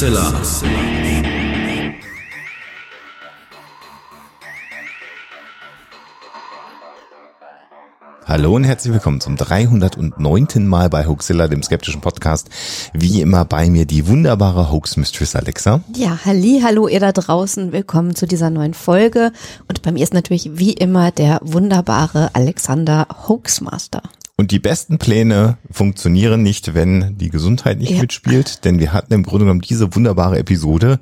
Huxilla. Hallo und herzlich willkommen zum 309. Mal bei Hoaxilla, dem skeptischen Podcast. Wie immer bei mir die wunderbare Hoax Mistress Alexa. Ja, halli, hallo ihr da draußen. Willkommen zu dieser neuen Folge. Und bei mir ist natürlich wie immer der wunderbare Alexander Hoaxmaster. Und die besten Pläne funktionieren nicht, wenn die Gesundheit nicht Ja. mitspielt, denn wir hatten im Grunde genommen diese wunderbare Episode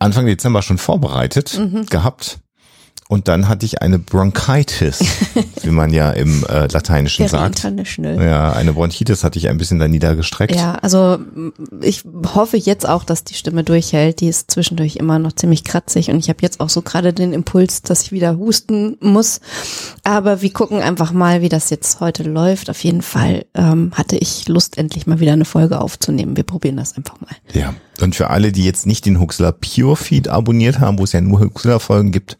Anfang Dezember schon vorbereitet Mhm. gehabt. Und dann hatte ich eine Bronchitis, wie man ja im äh, Lateinischen Very sagt. international. Ja, eine Bronchitis hatte ich ein bisschen da niedergestreckt. Ja, also ich hoffe jetzt auch, dass die Stimme durchhält. Die ist zwischendurch immer noch ziemlich kratzig und ich habe jetzt auch so gerade den Impuls, dass ich wieder husten muss. Aber wir gucken einfach mal, wie das jetzt heute läuft. Auf jeden Fall ähm, hatte ich Lust, endlich mal wieder eine Folge aufzunehmen. Wir probieren das einfach mal. Ja. Und für alle, die jetzt nicht den Huxler Pure Feed abonniert haben, wo es ja nur Huxler Folgen gibt,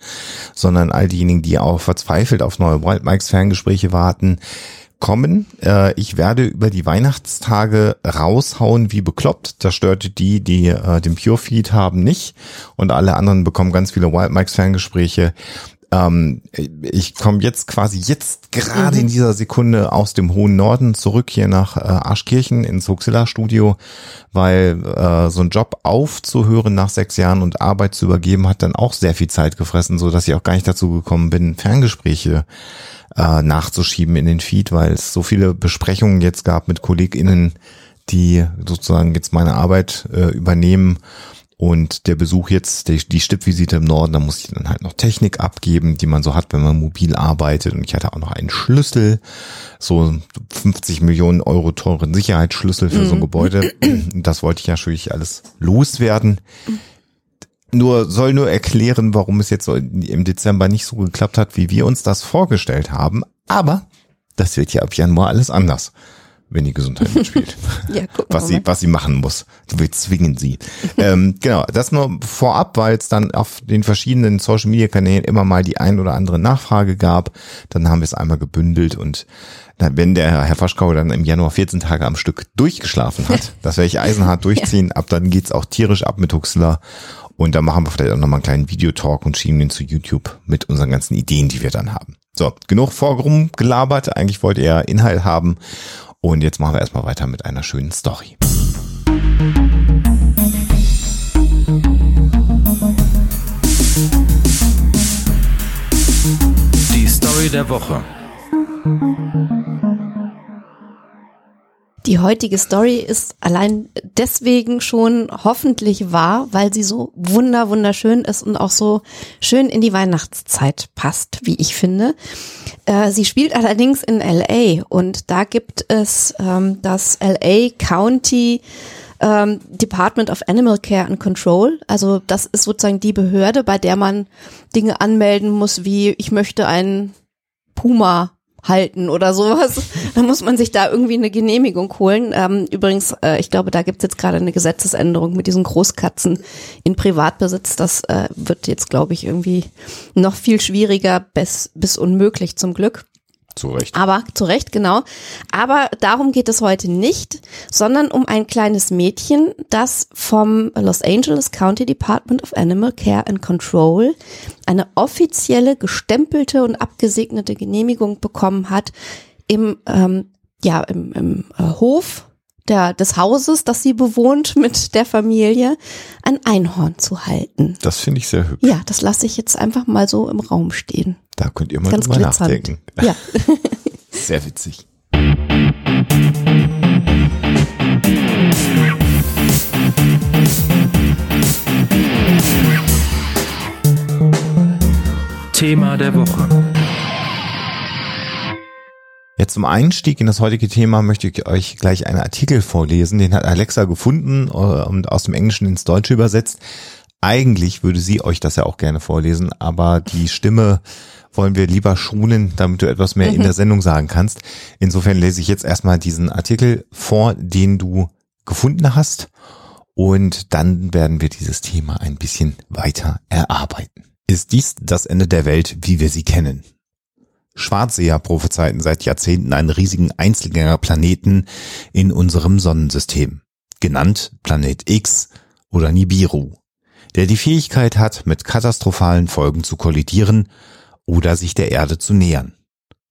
sondern all diejenigen, die auch verzweifelt auf neue Wild Mikes Ferngespräche warten, kommen. Äh, ich werde über die Weihnachtstage raushauen wie bekloppt. Das störte die, die äh, den Pure Feed haben, nicht. Und alle anderen bekommen ganz viele Wild Mikes Ferngespräche. Ähm, ich komme jetzt quasi jetzt gerade in dieser Sekunde aus dem hohen Norden zurück hier nach äh, Arschkirchen ins Huxilla Studio, weil äh, so ein Job aufzuhören nach sechs Jahren und Arbeit zu übergeben hat dann auch sehr viel Zeit gefressen, so dass ich auch gar nicht dazu gekommen bin, Ferngespräche äh, nachzuschieben in den Feed, weil es so viele Besprechungen jetzt gab mit KollegInnen, die sozusagen jetzt meine Arbeit äh, übernehmen und der Besuch jetzt, die, die Stippvisite im Norden, da muss ich dann halt noch Technik abgeben, die man so hat, wenn man mobil arbeitet. Und ich hatte auch noch einen Schlüssel, so 50 Millionen Euro teuren Sicherheitsschlüssel für so ein Gebäude. Das wollte ich natürlich alles loswerden. Nur soll nur erklären, warum es jetzt so im Dezember nicht so geklappt hat, wie wir uns das vorgestellt haben. Aber das wird ja ab Januar alles anders, wenn die Gesundheit mitspielt Ja, was sie, was sie machen muss. Wir zwingen sie. ähm, genau, das nur vorab, weil es dann auf den verschiedenen Social Media Kanälen immer mal die ein oder andere Nachfrage gab. Dann haben wir es einmal gebündelt und wenn der Herr Faschkau dann im Januar 14 Tage am Stück durchgeschlafen hat, das werde ich eisenhart durchziehen, ab dann geht's auch tierisch ab mit Huxler. Und dann machen wir vielleicht auch nochmal einen kleinen Videotalk und schieben den zu YouTube mit unseren ganzen Ideen, die wir dann haben. So, genug vorgerum gelabert. Eigentlich wollte er Inhalt haben. Und jetzt machen wir erstmal weiter mit einer schönen Story. Die Story der Woche. Die heutige Story ist allein deswegen schon hoffentlich wahr, weil sie so wunder wunderschön ist und auch so schön in die Weihnachtszeit passt, wie ich finde. Äh, sie spielt allerdings in LA und da gibt es ähm, das LA County ähm, Department of Animal Care and Control. Also das ist sozusagen die Behörde, bei der man Dinge anmelden muss, wie ich möchte einen Puma halten oder sowas. Dann muss man sich da irgendwie eine Genehmigung holen. Ähm, übrigens, äh, ich glaube, da gibt's jetzt gerade eine Gesetzesänderung mit diesen Großkatzen in Privatbesitz. Das äh, wird jetzt, glaube ich, irgendwie noch viel schwieriger bis, bis unmöglich zum Glück. Zu Recht. Aber zu Recht, genau. Aber darum geht es heute nicht, sondern um ein kleines Mädchen, das vom Los Angeles County Department of Animal Care and Control eine offizielle, gestempelte und abgesegnete Genehmigung bekommen hat, im, ähm, ja, im, im äh, Hof der, des Hauses, das sie bewohnt mit der Familie, ein Einhorn zu halten. Das finde ich sehr hübsch. Ja, das lasse ich jetzt einfach mal so im Raum stehen. Da könnt ihr mal Ganz drüber glitzernd. nachdenken. Ja. Sehr witzig. Thema der Woche. Jetzt zum Einstieg in das heutige Thema möchte ich euch gleich einen Artikel vorlesen. Den hat Alexa gefunden äh, und aus dem Englischen ins Deutsche übersetzt. Eigentlich würde sie euch das ja auch gerne vorlesen, aber die Stimme wollen wir lieber schulen, damit du etwas mehr in der Sendung sagen kannst. Insofern lese ich jetzt erstmal diesen Artikel vor, den du gefunden hast. Und dann werden wir dieses Thema ein bisschen weiter erarbeiten. Ist dies das Ende der Welt, wie wir sie kennen? Schwarzseher prophezeiten seit Jahrzehnten einen riesigen Einzelgängerplaneten in unserem Sonnensystem. Genannt Planet X oder Nibiru, der die Fähigkeit hat, mit katastrophalen Folgen zu kollidieren oder sich der Erde zu nähern.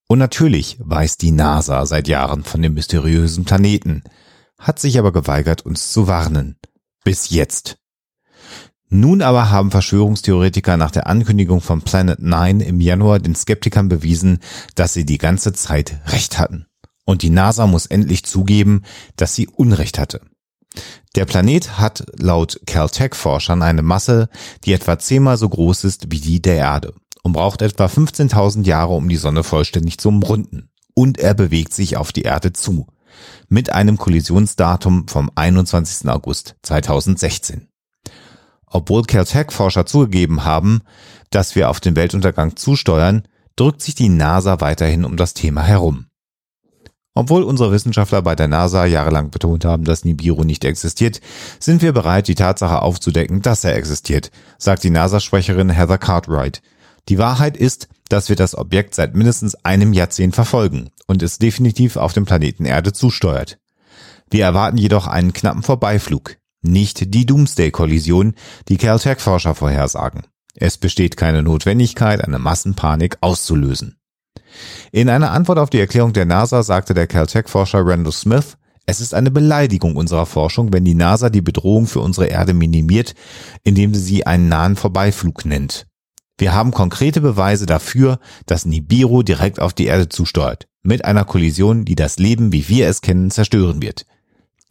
Und natürlich weiß die NASA seit Jahren von dem mysteriösen Planeten, hat sich aber geweigert, uns zu warnen. Bis jetzt. Nun aber haben Verschwörungstheoretiker nach der Ankündigung von Planet 9 im Januar den Skeptikern bewiesen, dass sie die ganze Zeit recht hatten. Und die NASA muss endlich zugeben, dass sie Unrecht hatte. Der Planet hat laut Caltech-Forschern eine Masse, die etwa zehnmal so groß ist wie die der Erde und braucht etwa 15.000 Jahre, um die Sonne vollständig zu umrunden. Und er bewegt sich auf die Erde zu. Mit einem Kollisionsdatum vom 21. August 2016. Obwohl Caltech-Forscher zugegeben haben, dass wir auf den Weltuntergang zusteuern, drückt sich die NASA weiterhin um das Thema herum. Obwohl unsere Wissenschaftler bei der NASA jahrelang betont haben, dass Nibiru nicht existiert, sind wir bereit, die Tatsache aufzudecken, dass er existiert, sagt die NASA-Sprecherin Heather Cartwright. Die Wahrheit ist, dass wir das Objekt seit mindestens einem Jahrzehnt verfolgen und es definitiv auf dem Planeten Erde zusteuert. Wir erwarten jedoch einen knappen Vorbeiflug, nicht die Doomsday-Kollision, die Caltech-Forscher vorhersagen. Es besteht keine Notwendigkeit, eine Massenpanik auszulösen. In einer Antwort auf die Erklärung der NASA sagte der Caltech-Forscher Randall Smith, es ist eine Beleidigung unserer Forschung, wenn die NASA die Bedrohung für unsere Erde minimiert, indem sie sie einen nahen Vorbeiflug nennt. Wir haben konkrete Beweise dafür, dass Nibiru direkt auf die Erde zusteuert, mit einer Kollision, die das Leben, wie wir es kennen, zerstören wird.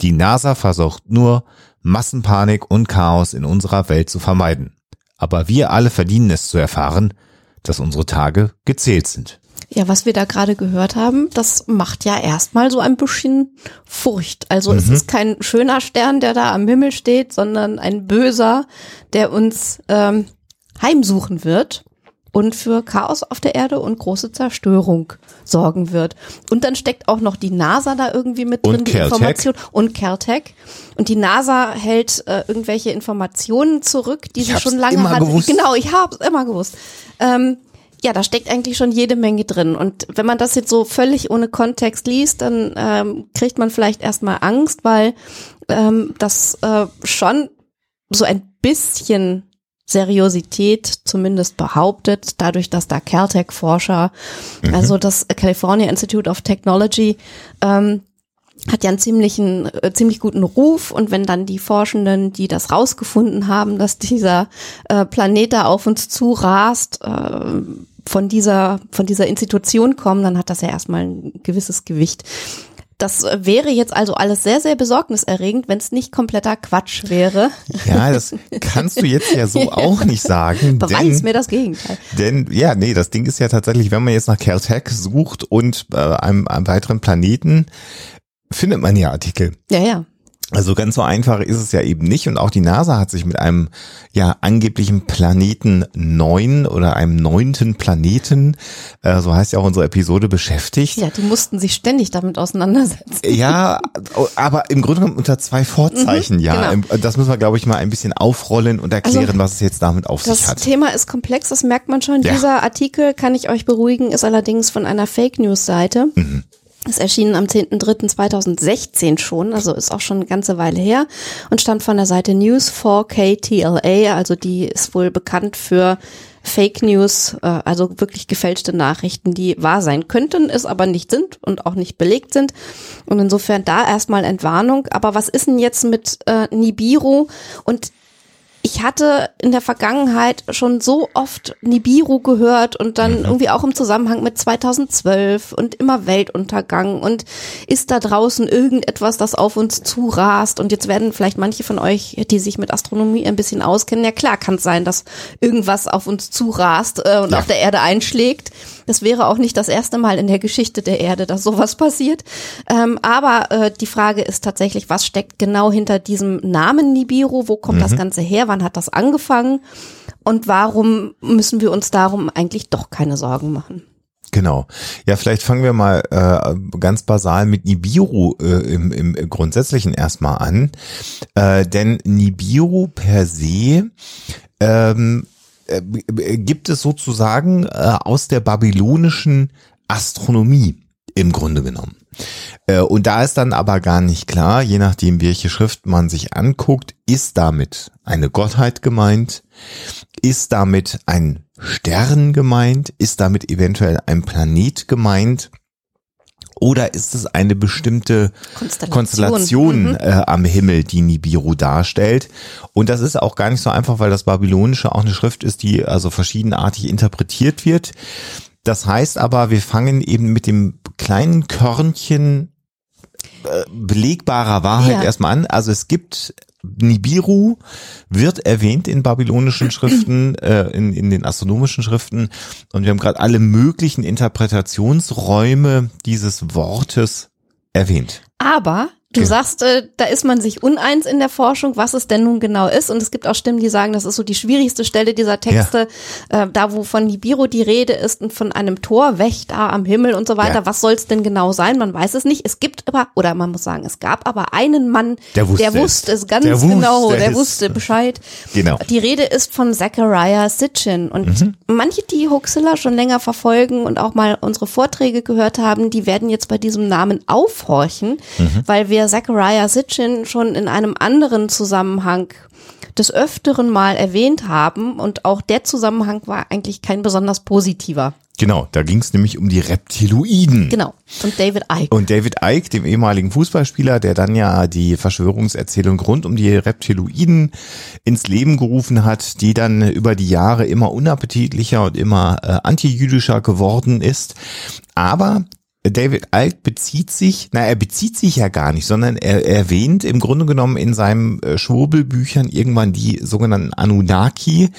Die NASA versucht nur, Massenpanik und Chaos in unserer Welt zu vermeiden. Aber wir alle verdienen es zu erfahren, dass unsere Tage gezählt sind. Ja, was wir da gerade gehört haben, das macht ja erstmal so ein bisschen Furcht. Also mhm. es ist kein schöner Stern, der da am Himmel steht, sondern ein böser, der uns ähm, heimsuchen wird und für Chaos auf der Erde und große Zerstörung sorgen wird. Und dann steckt auch noch die NASA da irgendwie mit drin, und die Caltech. Information und Caltech. Und die NASA hält äh, irgendwelche Informationen zurück, die Ich sie schon lange immer hat. gewusst. Genau, ich habe es immer gewusst. Ähm, ja, da steckt eigentlich schon jede Menge drin. Und wenn man das jetzt so völlig ohne Kontext liest, dann ähm, kriegt man vielleicht erstmal Angst, weil ähm, das äh, schon so ein bisschen Seriosität zumindest behauptet, dadurch, dass da Caltech-Forscher, also das California Institute of Technology, ähm, hat ja einen ziemlichen, äh, ziemlich guten Ruf und wenn dann die Forschenden, die das rausgefunden haben, dass dieser äh, Planet da auf uns zu rast, äh, von dieser, von dieser Institution kommen, dann hat das ja erstmal ein gewisses Gewicht. Das wäre jetzt also alles sehr, sehr besorgniserregend, wenn es nicht kompletter Quatsch wäre. Ja, das kannst du jetzt ja so auch nicht sagen. Beweis denn, mir das Gegenteil. Denn, ja, nee, das Ding ist ja tatsächlich, wenn man jetzt nach Caltech sucht und äh, einem, einem weiteren Planeten, findet man ja Artikel. Ja, ja. Also ganz so einfach ist es ja eben nicht und auch die NASA hat sich mit einem ja angeblichen Planeten neun oder einem neunten Planeten, äh, so heißt ja auch unsere Episode, beschäftigt. Ja, die mussten sich ständig damit auseinandersetzen. Ja, aber im Grunde genommen unter zwei Vorzeichen, ja. genau. Das müssen wir, glaube ich, mal ein bisschen aufrollen und erklären, Also, was es jetzt damit auf sich Das hat. Thema ist komplex, das merkt man schon. Ja. Dieser Artikel, kann ich euch beruhigen, ist allerdings von einer Fake News Seite. Mhm. Ist erschienen am 10.03.2016 schon, also ist auch schon eine ganze Weile her und stammt von der Seite News 4KTLA, also die ist wohl bekannt für Fake News, äh, also wirklich gefälschte Nachrichten, die wahr sein könnten, es aber nicht sind und auch nicht belegt sind. Und insofern da erstmal Entwarnung. Aber was ist denn jetzt mit äh, Nibiru? Und ich hatte in der Vergangenheit schon so oft Nibiru gehört und dann irgendwie auch im Zusammenhang mit 2012 und immer Weltuntergang und ist da draußen irgendetwas, das auf uns zurast und jetzt werden vielleicht manche von euch, die sich mit Astronomie ein bisschen auskennen, ja klar kann es sein, dass irgendwas auf uns zurast äh, und Ja. auf der Erde einschlägt. Das wäre auch nicht das erste Mal in der Geschichte der Erde, dass sowas passiert. Ähm, aber äh, die Frage ist tatsächlich, was steckt genau hinter diesem Namen Nibiru? Wo kommt das Ganze her? Wann hat das angefangen? Und warum müssen wir uns darum eigentlich doch keine Sorgen machen? Genau. Ja, vielleicht fangen wir mal äh, ganz basal mit Nibiru äh, im, im Grundsätzlichen erstmal an. Äh, denn Nibiru per se ähm, äh, gibt es sozusagen äh, aus der babylonischen Astronomie im Grunde genommen. Äh, und da ist dann aber gar nicht klar, je nachdem, welche Schrift man sich anguckt, ist damit eine Gottheit gemeint, ist damit ein Stern gemeint, ist damit eventuell ein Planet gemeint oder ist es eine bestimmte Konstellation, Konstellation Mhm. äh, am Himmel, die Nibiru darstellt? Und das ist auch gar nicht so einfach, weil das Babylonische auch eine Schrift ist, die also verschiedenartig interpretiert wird. Das heißt aber, wir fangen eben mit dem kleinen Körnchen äh, belegbarer Wahrheit Ja. erstmal an. Also es gibt Nibiru wird erwähnt in babylonischen Schriften, äh, in, in den astronomischen Schriften und wir haben gerade alle möglichen Interpretationsräume dieses Wortes erwähnt. Aber du Ja. sagst, äh, da ist man sich uneins in der Forschung, was es denn nun genau ist. Und es gibt auch Stimmen, die sagen, das ist so die schwierigste Stelle dieser Texte, äh, da wo von Nibiru die Rede ist und von einem Torwächter am Himmel und so weiter. Ja. Was soll es denn genau sein? Man weiß es nicht. Es gibt aber, oder man muss sagen, es gab aber einen Mann, Der wusste der es. wusste es ganz Der wusste genau, der es. wusste Bescheid. Genau. Die Rede ist von Zachariah Sitchin. Und Mhm. manche, die Huxilla schon länger verfolgen und auch mal unsere Vorträge gehört haben, die werden jetzt bei diesem Namen aufhorchen, Mhm. weil wir Zachariah Sitchin schon in einem anderen Zusammenhang des Öfteren mal erwähnt haben. Und auch der Zusammenhang war eigentlich kein besonders positiver. Genau, da ging es nämlich um die Reptiloiden. Genau. Und David Icke. Und David Icke, dem ehemaligen Fußballspieler, der dann ja die Verschwörungserzählung rund um die Reptiloiden ins Leben gerufen hat, die dann über die Jahre immer unappetitlicher und immer äh, antijüdischer geworden ist. Aber David Icke bezieht sich, na, er bezieht sich ja gar nicht, sondern er erwähnt im Grunde genommen in seinen äh, Schwurbelbüchern irgendwann die sogenannten Anunnaki,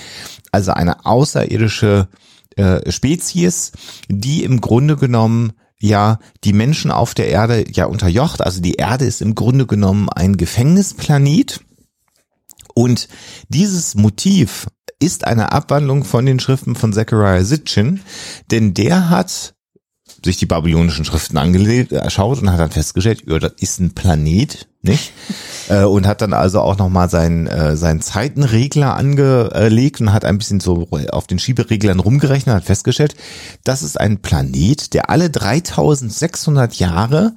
also eine außerirdische äh, Spezies, die im Grunde genommen ja die Menschen auf der Erde ja unterjocht. Also die Erde ist im Grunde genommen ein Gefängnisplanet. Und dieses Motiv ist eine Abwandlung von den Schriften von Zechariah Sitchin, denn der hat sich die babylonischen Schriften angeschaut und hat dann festgestellt, ja, das ist ein Planet, nicht? äh, und hat dann also auch nochmal seinen, äh, seinen Zeitenregler angelegt und hat ein bisschen so auf den Schiebereglern rumgerechnet und hat festgestellt, das ist ein Planet, der alle 3600 Jahre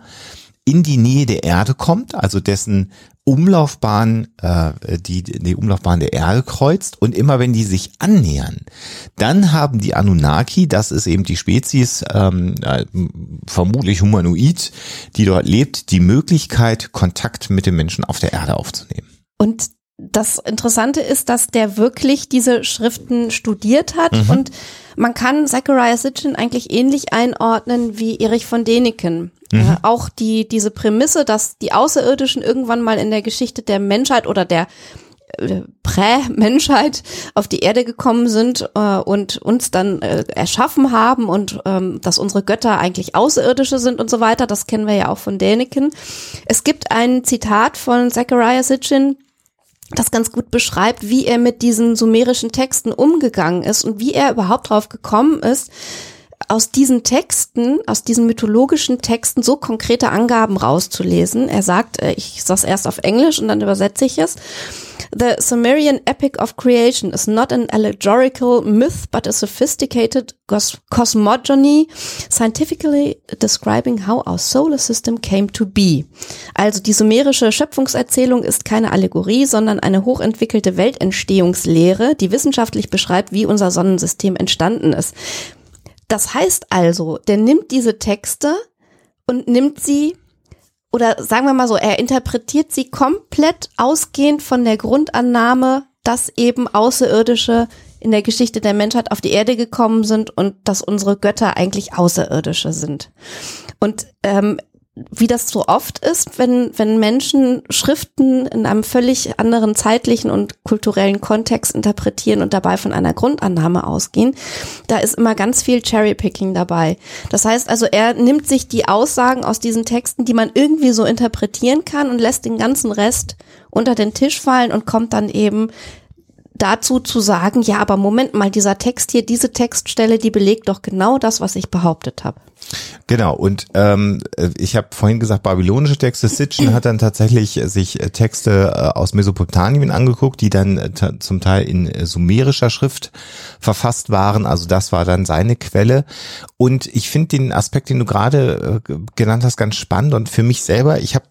in die Nähe der Erde kommt, also dessen Umlaufbahn, äh, die, die Umlaufbahn der Erde kreuzt und immer wenn die sich annähern, dann haben die Anunnaki, das ist eben die Spezies, ähm, äh, vermutlich humanoid, die dort lebt, die Möglichkeit, Kontakt mit den Menschen auf der Erde aufzunehmen. Und das Interessante ist, dass der wirklich diese Schriften studiert hat Mhm. und man kann Zachariah Sitchin eigentlich ähnlich einordnen wie Erich von Däniken. Mhm. Äh, auch die, diese Prämisse, dass die Außerirdischen irgendwann mal in der Geschichte der Menschheit oder der äh, Prä-Menschheit auf die Erde gekommen sind äh, und uns dann äh, erschaffen haben und ähm, dass unsere Götter eigentlich Außerirdische sind und so weiter. Das kennen wir ja auch von Däniken. Es gibt ein Zitat von Zachariah Sitchin, das ganz gut beschreibt, wie er mit diesen sumerischen Texten umgegangen ist und wie er überhaupt drauf gekommen ist, aus diesen Texten, aus diesen mythologischen Texten so konkrete Angaben rauszulesen. Er sagt, äh, ich sag's erst auf Englisch und dann übersetze ich es. The Sumerian epic of creation is not an allegorical myth, but a sophisticated cos cosmogony, scientifically describing how our solar system came to be. Also die sumerische Schöpfungserzählung ist keine Allegorie, sondern eine hochentwickelte Weltentstehungslehre, die wissenschaftlich beschreibt, wie unser Sonnensystem entstanden ist. Das heißt also, der nimmt diese Texte und nimmt sie oder sagen wir mal so, er interpretiert sie komplett ausgehend von der Grundannahme, dass eben Außerirdische in der Geschichte der Menschheit auf die Erde gekommen sind und dass unsere Götter eigentlich Außerirdische sind. Und ähm, wie das so oft ist, wenn, wenn Menschen Schriften in einem völlig anderen zeitlichen und kulturellen Kontext interpretieren und dabei von einer Grundannahme ausgehen, da ist immer ganz viel Cherrypicking dabei. Das heißt also, er nimmt sich die Aussagen aus diesen Texten, die man irgendwie so interpretieren kann und lässt den ganzen Rest unter den Tisch fallen und kommt dann eben dazu zu sagen, ja, aber Moment mal, dieser Text hier, diese Textstelle, die belegt doch genau das, was ich behauptet habe. Genau, und ähm, ich habe vorhin gesagt, babylonische Texte. Sitchin hat dann tatsächlich sich äh, Texte äh, aus Mesopotamien angeguckt, die dann äh, zum Teil in äh, sumerischer Schrift verfasst waren. Also das war dann seine Quelle. Und ich finde den Aspekt, den du gerade äh, genannt hast, ganz spannend. Und für mich selber, ich habe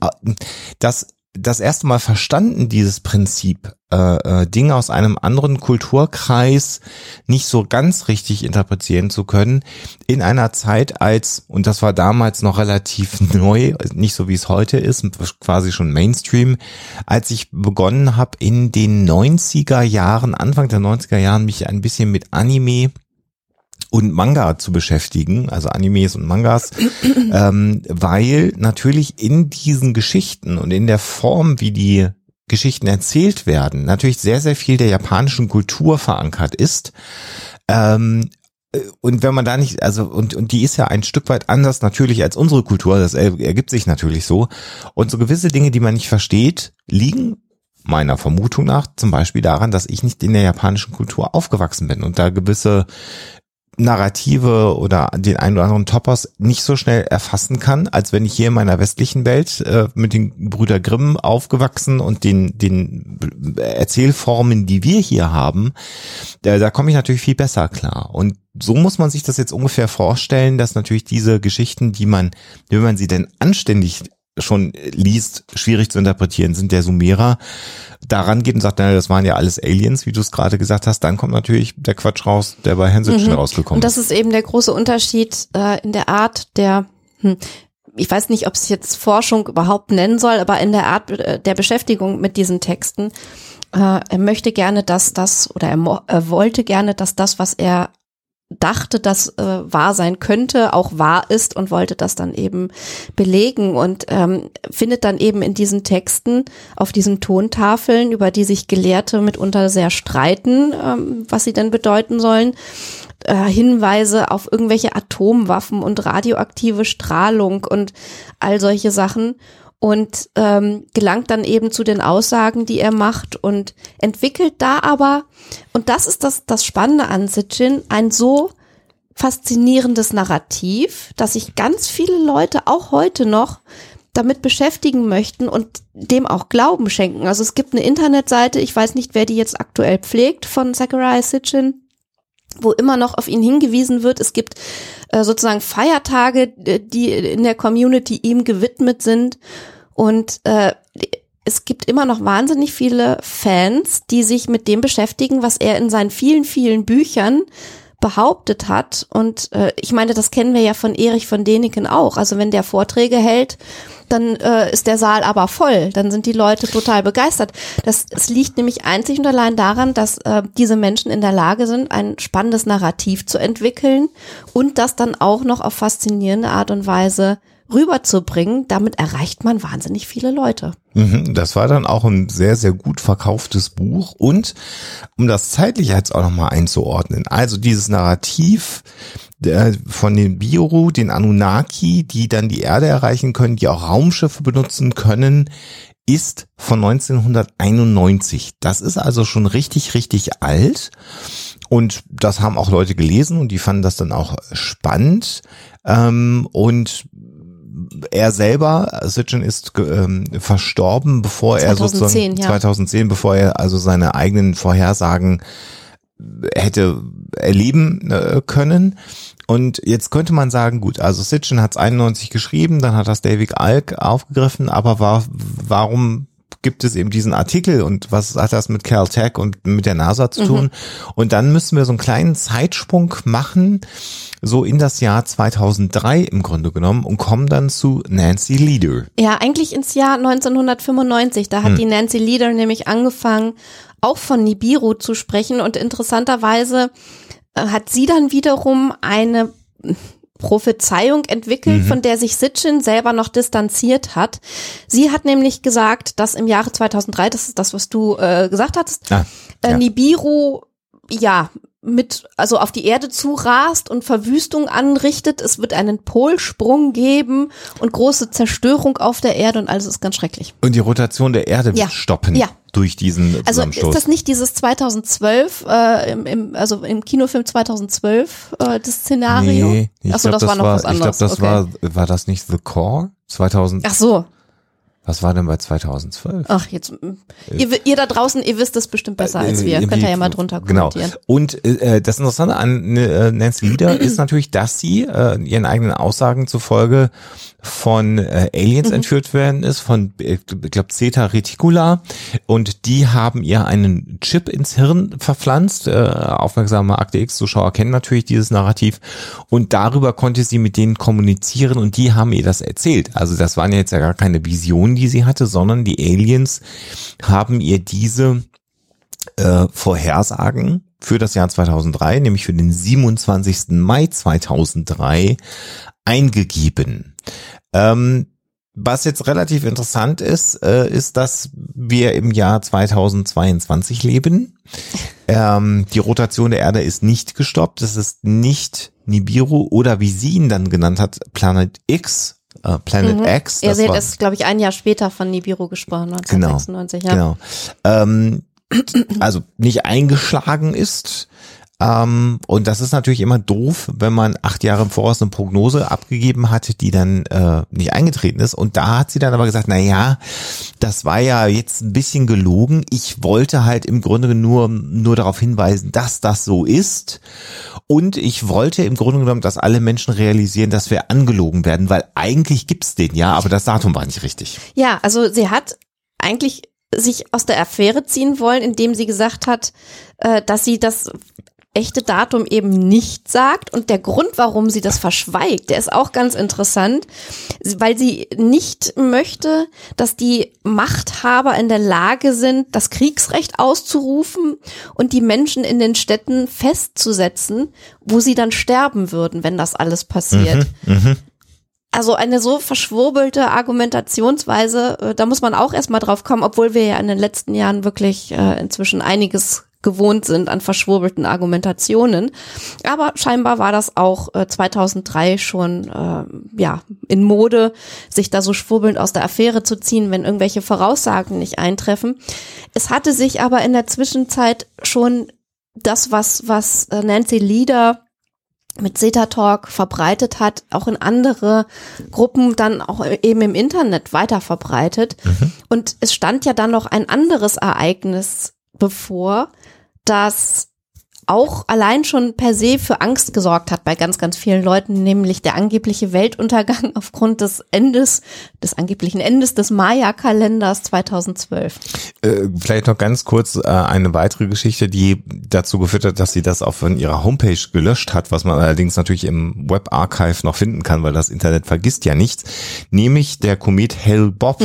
äh, das das erste Mal verstanden, dieses Prinzip, äh, äh, Dinge aus einem anderen Kulturkreis nicht so ganz richtig interpretieren zu können, in einer Zeit als, und das war damals noch relativ neu, nicht so wie es heute ist, quasi schon Mainstream, als ich begonnen habe, in den 90er Jahren, Anfang der 90er Jahren, mich ein bisschen mit Anime und Manga zu beschäftigen, also Animes und Mangas, ähm, weil natürlich in diesen Geschichten und in der Form, wie die Geschichten erzählt werden, natürlich sehr, sehr viel der japanischen Kultur verankert ist. Ähm, und wenn man da nicht, also, und, und die ist ja ein Stück weit anders natürlich als unsere Kultur, das ergibt sich natürlich so. Und so gewisse Dinge, die man nicht versteht, liegen meiner Vermutung nach zum Beispiel daran, dass ich nicht in der japanischen Kultur aufgewachsen bin und da gewisse Narrative oder den einen oder anderen Topos nicht so schnell erfassen kann, als wenn ich hier in meiner westlichen Welt äh, mit den Brüder Grimm aufgewachsen und den, den Erzählformen, die wir hier haben, da, da komme ich natürlich viel besser klar. Und so muss man sich das jetzt ungefähr vorstellen, dass natürlich diese Geschichten, die man, wenn man sie denn anständig schon liest, schwierig zu interpretieren sind, der Sumerer daran geht und sagt, naja, das waren ja alles Aliens, wie du es gerade gesagt hast, dann kommt natürlich der Quatsch raus, der bei Hansitchen mhm. rausgekommen ist. Und das ist eben der große Unterschied äh, in der Art der, hm, ich weiß nicht, ob es jetzt Forschung überhaupt nennen soll, aber in der Art äh, der Beschäftigung mit diesen Texten. Äh, er möchte gerne, dass das, oder er, er wollte gerne, dass das, was er dachte, dass äh, wahr sein könnte, auch wahr ist und wollte das dann eben belegen und ähm, findet dann eben in diesen Texten auf diesen Tontafeln, über die sich Gelehrte mitunter sehr streiten, ähm, was sie denn bedeuten sollen, äh, Hinweise auf irgendwelche Atomwaffen und radioaktive Strahlung und all solche Sachen und ähm, gelangt dann eben zu den Aussagen, die er macht und entwickelt da aber, und das ist das, das Spannende an Sitchin, ein so faszinierendes Narrativ, dass sich ganz viele Leute auch heute noch damit beschäftigen möchten und dem auch Glauben schenken. Also es gibt eine Internetseite, ich weiß nicht, wer die jetzt aktuell pflegt, von Zachariah Sitchin, wo immer noch auf ihn hingewiesen wird. Es gibt äh, sozusagen Feiertage, äh, die in der Community ihm gewidmet sind. Und äh, es gibt immer noch wahnsinnig viele Fans, die sich mit dem beschäftigen, was er in seinen vielen, vielen Büchern behauptet hat. Und äh, ich meine, das kennen wir ja von Erich von Däniken auch. Also wenn der Vorträge hält, dann äh, ist der Saal aber voll. Dann sind die Leute total begeistert. Das, es liegt nämlich einzig und allein daran, dass äh, diese Menschen in der Lage sind, ein spannendes Narrativ zu entwickeln und das dann auch noch auf faszinierende Art und Weise rüberzubringen. Damit erreicht man wahnsinnig viele Leute. Mhm, das war dann auch ein sehr, sehr gut verkauftes Buch. Und um das zeitlich jetzt auch nochmal einzuordnen, also dieses Narrativ von den Bioru, den Anunnaki, die dann die Erde erreichen können, die auch Raumschiffe benutzen können, ist von 1991. Das ist also schon richtig, richtig alt. Und das haben auch Leute gelesen und die fanden das dann auch spannend. Ähm, und er selber, Sitchin ist ähm, verstorben, bevor 2010, er sozusagen ja. 2010, bevor er also seine eigenen Vorhersagen hätte erleben äh, können. Und jetzt könnte man sagen, gut, also Sitchin hat es 91 geschrieben, dann hat das David Alk aufgegriffen, aber war, warum gibt es eben diesen Artikel und was hat das mit Caltech und mit der NASA zu tun? Mhm. Und dann müssen wir so einen kleinen Zeitsprung machen, so in das Jahr 2003 im Grunde genommen und kommen dann zu Nancy Leader. Ja, eigentlich ins Jahr 1995. Da hat hm. die Nancy Leader nämlich angefangen, auch von Nibiru zu sprechen und interessanterweise äh, hat sie dann wiederum eine Prophezeiung entwickelt, mhm. von der sich Sitchin selber noch distanziert hat. Sie hat nämlich gesagt, dass im Jahre 2003, das ist das, was du äh, gesagt hast, ah, äh, ja. Nibiru ja mit, also auf die Erde zurast und Verwüstung anrichtet. Es wird einen Polsprung geben und große Zerstörung auf der Erde und alles ist ganz schrecklich. Und die Rotation der Erde Ja. wird stoppen Ja. durch diesen Also Zusammenstoß. ist das nicht dieses 2012, äh, im, im, also im Kinofilm 2012 äh, das Szenario? Nee, ich Achso, glaub, das, war noch was Ich glaube, anderes. das okay. war, war das nicht The Core? 2000, Ach so, was war denn bei 2012? ach jetzt, mm, ihr, ihr da draußen, ihr wisst es bestimmt besser als wir. Äh, Könnt ihr ja mal drunter Genau. kommentieren. Und äh, das Interessante an äh, Nancy Lieder ist natürlich, dass sie äh, ihren eigenen Aussagen zufolge von äh, Aliens Mhm. entführt werden ist, von, äh, ich glaube, Zeta Reticula. Und die haben ihr einen Chip ins Hirn verpflanzt. Äh, aufmerksame Akte X-Zuschauer kennen natürlich dieses Narrativ. Und darüber konnte sie mit denen kommunizieren und die haben ihr das erzählt. Also das waren jetzt ja gar keine Visionen, die sie hatte, sondern die Aliens haben ihr diese äh, Vorhersagen für das Jahr 2003, nämlich für den 27. Mai 2003, eingegeben. Ähm, was jetzt relativ interessant ist, äh, ist, dass wir im Jahr 2022 leben. Ähm, die Rotation der Erde ist nicht gestoppt. Es ist nicht Nibiru oder wie sie ihn dann genannt hat, Planet X, äh, Planet Mhm. X. Ihr seht, ist, glaube ich, ein Jahr später von Nibiru gesprochen, 1996. Ja. Genau. Ähm, also nicht eingeschlagen ist. Ähm, und das ist natürlich immer doof, wenn man acht Jahre im Voraus eine Prognose abgegeben hat, die dann äh, nicht eingetreten ist. Und da hat sie dann aber gesagt, na ja, das war ja jetzt ein bisschen gelogen. Ich wollte halt im Grunde nur, nur darauf hinweisen, dass das so ist. Und ich wollte im Grunde genommen, dass alle Menschen realisieren, dass wir angelogen werden, weil eigentlich gibt's den ja, aber das Datum war nicht richtig. Ja, also sie hat eigentlich sich aus der Affäre ziehen wollen, indem sie gesagt hat, äh, dass sie das echte Datum eben nicht sagt. Und der Grund, warum sie das verschweigt, der ist auch ganz interessant, weil sie nicht möchte, dass die Machthaber in der Lage sind, das Kriegsrecht auszurufen und die Menschen in den Städten festzusetzen, wo sie dann sterben würden, wenn das alles passiert. Also eine so verschwurbelte Argumentationsweise, äh, da muss man auch erstmal drauf kommen, obwohl wir ja in den letzten Jahren wirklich äh, inzwischen einiges gewohnt sind an verschwurbelten Argumentationen. Aber scheinbar war das auch äh, 2003 schon äh, ja in Mode, sich da so schwurbelnd aus der Affäre zu ziehen, wenn irgendwelche Voraussagen nicht eintreffen. Es hatte sich aber in der Zwischenzeit schon das, was was äh, Nancy Lieder mit Zeta Talk verbreitet hat, auch in andere Gruppen dann auch eben im Internet weiter verbreitet. Und es stand ja dann noch ein anderes Ereignis bevor, das auch allein schon per se für Angst gesorgt hat bei ganz, ganz vielen Leuten, nämlich der angebliche Weltuntergang aufgrund des Endes, des angeblichen Endes des Maya-Kalenders 2012. Äh, vielleicht noch ganz kurz äh, eine weitere Geschichte, die dazu geführt hat, dass sie das auch von ihrer Homepage gelöscht hat, was man allerdings natürlich im Webarchive noch finden kann, weil das Internet vergisst ja nichts, nämlich der Komet Hale-Bopp,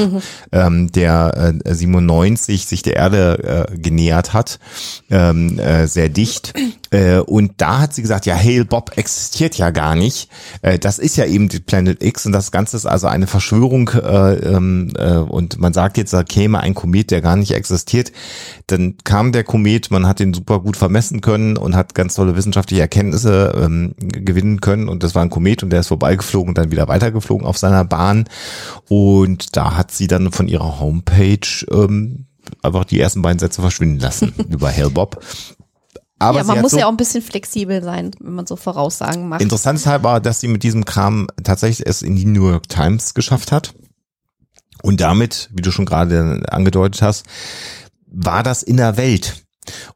ähm, der äh, 97 sich der Erde äh, genähert hat, ähm, äh, sehr dicht. Äh, und da hat sie gesagt, ja, Hale-Bopp existiert ja gar nicht. Äh, das ist ja eben die Planet X und das Ganze ist also eine Verschwörung äh, ähm, äh, und man sagt jetzt, da käme ein Komet, der gar nicht existiert. Dann kam der Komet, man hat den super gut vermessen können und hat ganz tolle wissenschaftliche Erkenntnisse ähm, gewinnen können und das war ein Komet und der ist vorbeigeflogen und dann wieder weitergeflogen auf seiner Bahn und da hat sie dann von ihrer Homepage ähm, einfach die ersten beiden Sätze verschwinden lassen über Hale-Bopp. Aber ja, man muss so ja auch ein bisschen flexibel sein, wenn man so Voraussagen macht. Interessant ist halt aber, dass sie mit diesem Kram tatsächlich es in die New York Times geschafft hat. Und damit, wie du schon gerade angedeutet hast, war das in der Welt.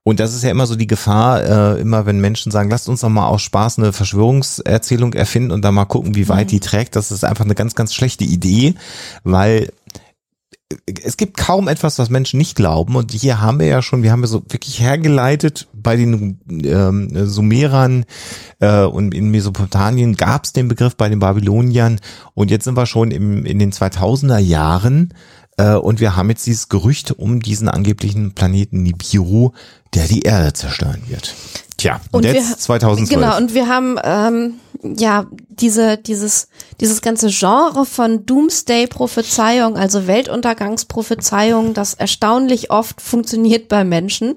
Und das ist ja immer so die Gefahr, äh, immer wenn Menschen sagen, lasst uns doch mal aus Spaß eine Verschwörungserzählung erfinden und dann mal gucken, wie weit die trägt. Das ist einfach eine ganz, ganz schlechte Idee, weil es gibt kaum etwas, was Menschen nicht glauben. Und hier haben wir ja schon, wir haben ja so wirklich hergeleitet, bei den ähm, Sumerern äh, und in Mesopotamien gab es den Begriff bei den Babyloniern. Und jetzt sind wir schon im, in den 2000er Jahren äh, und wir haben jetzt dieses Gerücht um diesen angeblichen Planeten Nibiru, der die Erde zerstören wird. Tja, und, Und jetzt wir- 2012. Genau, und wir haben ähm, ja diese, dieses, dieses ganze Genre von Doomsday-Prophezeiung, also Weltuntergangsprophezeiung, das erstaunlich oft funktioniert bei Menschen.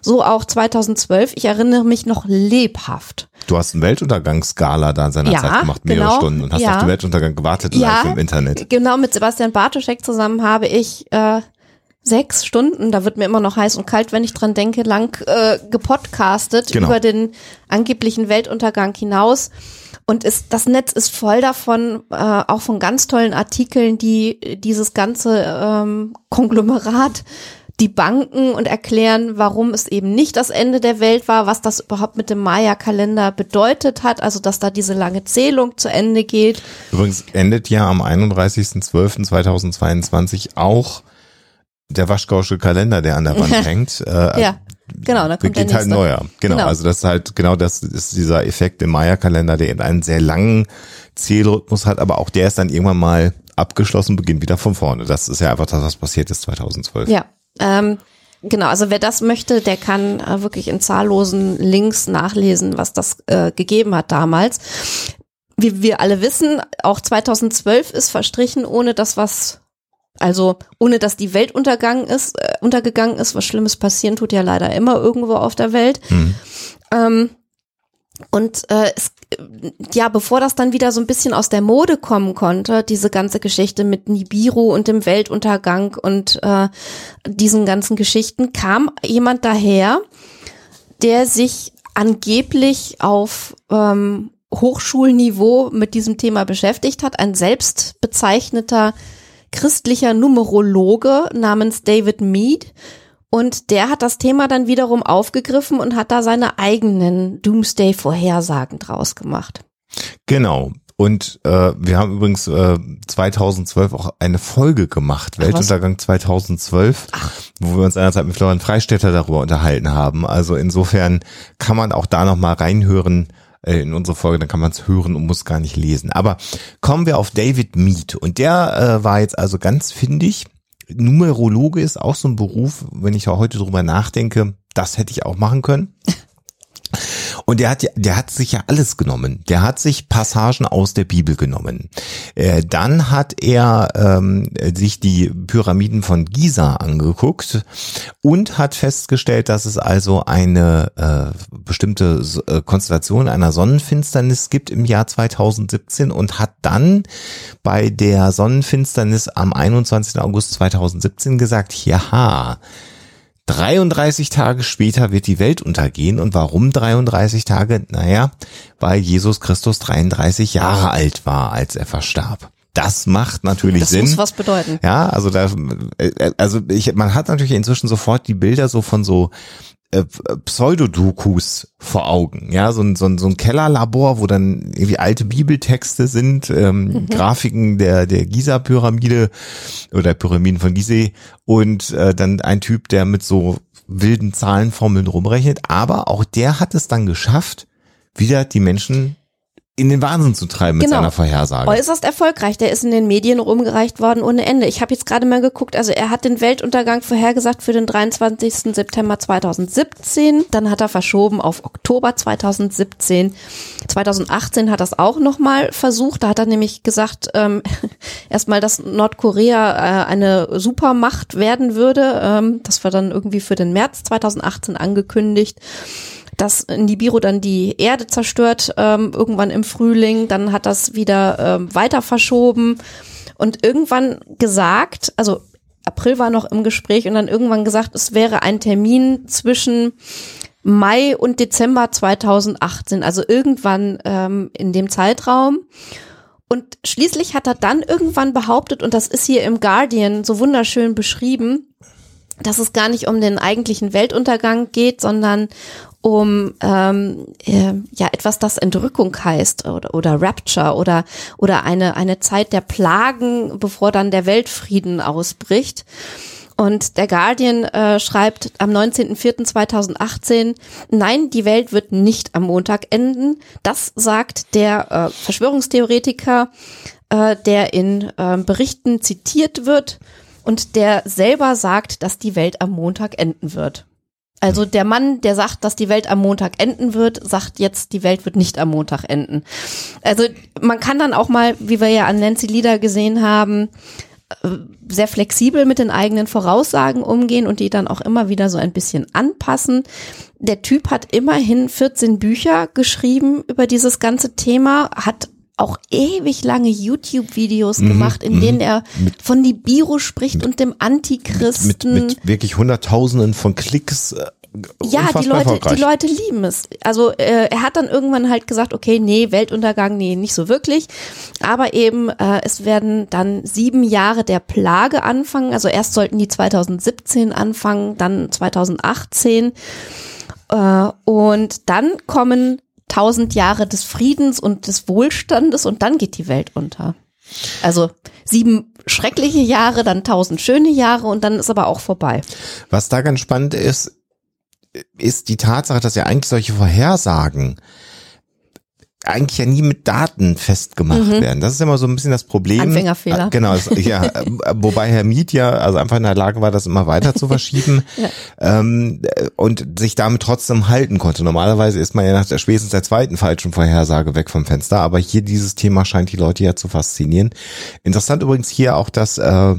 So auch 2012. Ich erinnere mich noch lebhaft. du hast einen Weltuntergangsskala da seinerzeit Ja, gemacht, mehrere genau, Stunden und hast ja. auf den Weltuntergang gewartet live im Internet. Genau, mit Sebastian Bartoschek zusammen habe ich äh, sechs Stunden, da wird mir immer noch heiß und kalt, wenn ich dran denke, lang äh, gepodcastet Genau. über den angeblichen Weltuntergang hinaus. Und ist, das Netz ist voll davon, äh, auch von ganz tollen Artikeln, die dieses ganze ähm, Konglomerat die Banken und erklären, warum es eben nicht das Ende der Welt war, was das überhaupt mit dem Maya-Kalender bedeutet hat, also dass da diese lange Zählung zu Ende geht. Übrigens endet ja am 31.12.2022 auch der Waschgausche Kalender, der an der Wand hängt. Äh, Ja, genau, dann kommt beginnt halt neuer. Genau, Genau. also das ist halt genau das ist dieser Effekt im Maya-Kalender, der eben einen sehr langen Zählrhythmus hat, aber auch der ist dann irgendwann mal abgeschlossen, beginnt wieder von vorne. Das ist ja einfach das, was passiert ist 2012. Ja, ähm, genau. Also wer das möchte, der kann äh, wirklich in zahllosen Links nachlesen, was das äh, gegeben hat damals. Wie wir alle wissen, auch 2012 ist verstrichen, ohne das was, also ohne dass die Welt untergegangen ist, äh, untergegangen ist. Was Schlimmes passieren tut ja leider immer irgendwo auf der Welt. Hm. Ähm, und äh, es, ja, bevor das dann wieder so ein bisschen aus der Mode kommen konnte, diese ganze Geschichte mit Nibiru und dem Weltuntergang und äh, diesen ganzen Geschichten, kam jemand daher, der sich angeblich auf ähm, Hochschulniveau mit diesem Thema beschäftigt hat, ein selbstbezeichneter christlicher Numerologe namens David Mead. Und der hat das Thema dann wiederum aufgegriffen und hat da seine eigenen Doomsday-Vorhersagen draus gemacht. Genau. Und äh, wir haben übrigens äh, 2012 auch eine Folge gemacht? Weltuntergang 2012, wo wir uns einerzeit mit Florian Freistetter darüber unterhalten haben. Also insofern kann man auch da nochmal reinhören äh, in unsere Folge, dann kann man es hören und muss gar nicht lesen. Aber kommen wir auf David Mead. Und der äh, war jetzt also ganz findig. Numerologe ist auch so ein Beruf, wenn ich heute drüber nachdenke, das hätte ich auch machen können. Und der hat der hat sich ja alles genommen. Der hat sich Passagen aus der Bibel genommen. Äh, dann hat er ähm, sich die Pyramiden von Giza angeguckt und hat festgestellt, dass es also eine äh, bestimmte äh, Konstellation einer Sonnenfinsternis gibt im Jahr 2017 und hat dann bei der Sonnenfinsternis am 21. August 2017 gesagt, ja, 33 Tage später wird die Welt untergehen. Und warum 33 Tage? Naja, weil Jesus Christus 33 Jahre alt war, als er verstarb. Das macht natürlich Das Sinn. muss was bedeuten. Ja, also da, äh, also ich, man hat natürlich inzwischen sofort die Bilder so von so äh, Pseudodokus vor Augen. Ja, so ein, so ein, so ein Kellerlabor, wo dann irgendwie alte Bibeltexte sind, ähm, Grafiken der, der Giza-Pyramide oder Pyramiden von Gizeh und äh, dann ein Typ, der mit so wilden Zahlenformeln rumrechnet. Aber auch der hat es dann geschafft, wieder die Menschen in den Wahnsinn zu treiben mit Genau. seiner Vorhersage. Äußerst erfolgreich. Der ist in den Medien rumgereicht worden ohne Ende. Ich habe jetzt gerade mal geguckt, also er hat den Weltuntergang vorhergesagt für den 23. September 2017. Dann hat er verschoben auf Oktober 2017. 2018 hat er es auch nochmal versucht. Da hat er nämlich gesagt, ähm, erstmal, dass Nordkorea äh, eine Supermacht werden würde. Ähm, das war dann irgendwie für den März 2018 angekündigt dass Nibiru dann die Erde zerstört, ähm, irgendwann im Frühling, dann hat das wieder ähm, weiter verschoben und irgendwann gesagt, also April war noch im Gespräch und dann irgendwann gesagt, es wäre ein Termin zwischen Mai und Dezember 2018, also irgendwann ähm, in dem Zeitraum. Und schließlich hat er dann irgendwann behauptet, und das ist hier im Guardian so wunderschön beschrieben, dass es gar nicht um den eigentlichen Weltuntergang geht, sondern um ähm, äh, ja etwas, das Entrückung heißt oder, oder Rapture oder oder eine eine Zeit der Plagen, bevor dann der Weltfrieden ausbricht. Und der Guardian äh, schreibt am 19.04.2018, nein, die Welt wird nicht am Montag enden. Das sagt der äh, Verschwörungstheoretiker, äh, der in äh, Berichten zitiert wird und der selber sagt, dass die Welt am Montag enden wird. Also der Mann, der sagt, dass die Welt am Montag enden wird, sagt jetzt, die Welt wird nicht am Montag enden. Also man kann dann auch mal, wie wir ja an Nancy Lieder gesehen haben, äh, sehr flexibel mit den eigenen Voraussagen umgehen und die dann auch immer wieder so ein bisschen anpassen. Der Typ hat immerhin 14 Bücher geschrieben über dieses ganze Thema, hat auch ewig lange YouTube-Videos Mhm, gemacht, in denen er von Nibiru spricht und dem Antichristen. Mit, mit wirklich Hunderttausenden von Klicks. äh, Ja, die Leute, die Leute lieben es. Also äh, er hat dann irgendwann halt gesagt, okay, nee, Weltuntergang, nee, nicht so wirklich. Aber eben, äh, es werden dann sieben Jahre der Plage anfangen. Also erst sollten die 2017 anfangen, dann 2018. Äh, und dann kommen tausend Jahre des Friedens und des Wohlstandes und dann geht die Welt unter. Also sieben schreckliche Jahre, dann tausend schöne Jahre und dann ist aber auch vorbei. Was da ganz spannend ist, ist die Tatsache, dass ja eigentlich solche Vorhersagen eigentlich ja nie mit Daten festgemacht werden. Das ist immer so ein bisschen das Problem. Anfängerfehler. Äh, Genau, es- ja, wobei Herr Miet ja also einfach in der Lage war, das immer weiter zu verschieben ähm, äh, und sich damit trotzdem halten konnte. Normalerweise ist man ja nach der spätestens der zweiten falschen Vorhersage weg vom Fenster, aber hier dieses Thema scheint die Leute ja zu faszinieren. Interessant übrigens hier auch, dass äh,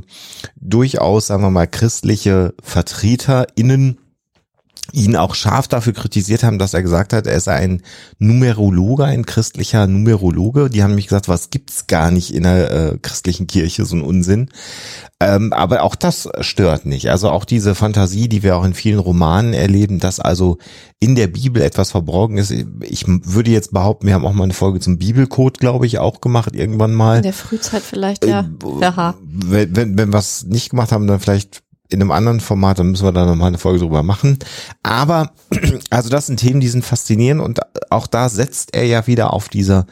durchaus, sagen wir mal, christliche VertreterInnen ihn auch scharf dafür kritisiert haben, dass er gesagt hat, er sei ein Numerologe, ein christlicher Numerologe. Die haben nämlich gesagt, was gibt's gar nicht in der äh, christlichen Kirche, so ein Unsinn. Ähm, aber auch das stört nicht. Also auch diese Fantasie, die wir auch in vielen Romanen erleben, dass also in der Bibel etwas verborgen ist. Ich würde jetzt behaupten, wir haben auch mal eine Folge zum Bibelcode, glaube ich, auch gemacht irgendwann mal. In der Frühzeit vielleicht, ja. Haha. wenn, wenn, wenn wir es nicht gemacht haben, dann vielleicht in einem anderen Format, dann müssen wir da nochmal eine Folge drüber machen. Aber, also das sind Themen, die sind faszinierend und auch da setzt er ja wieder auf diese,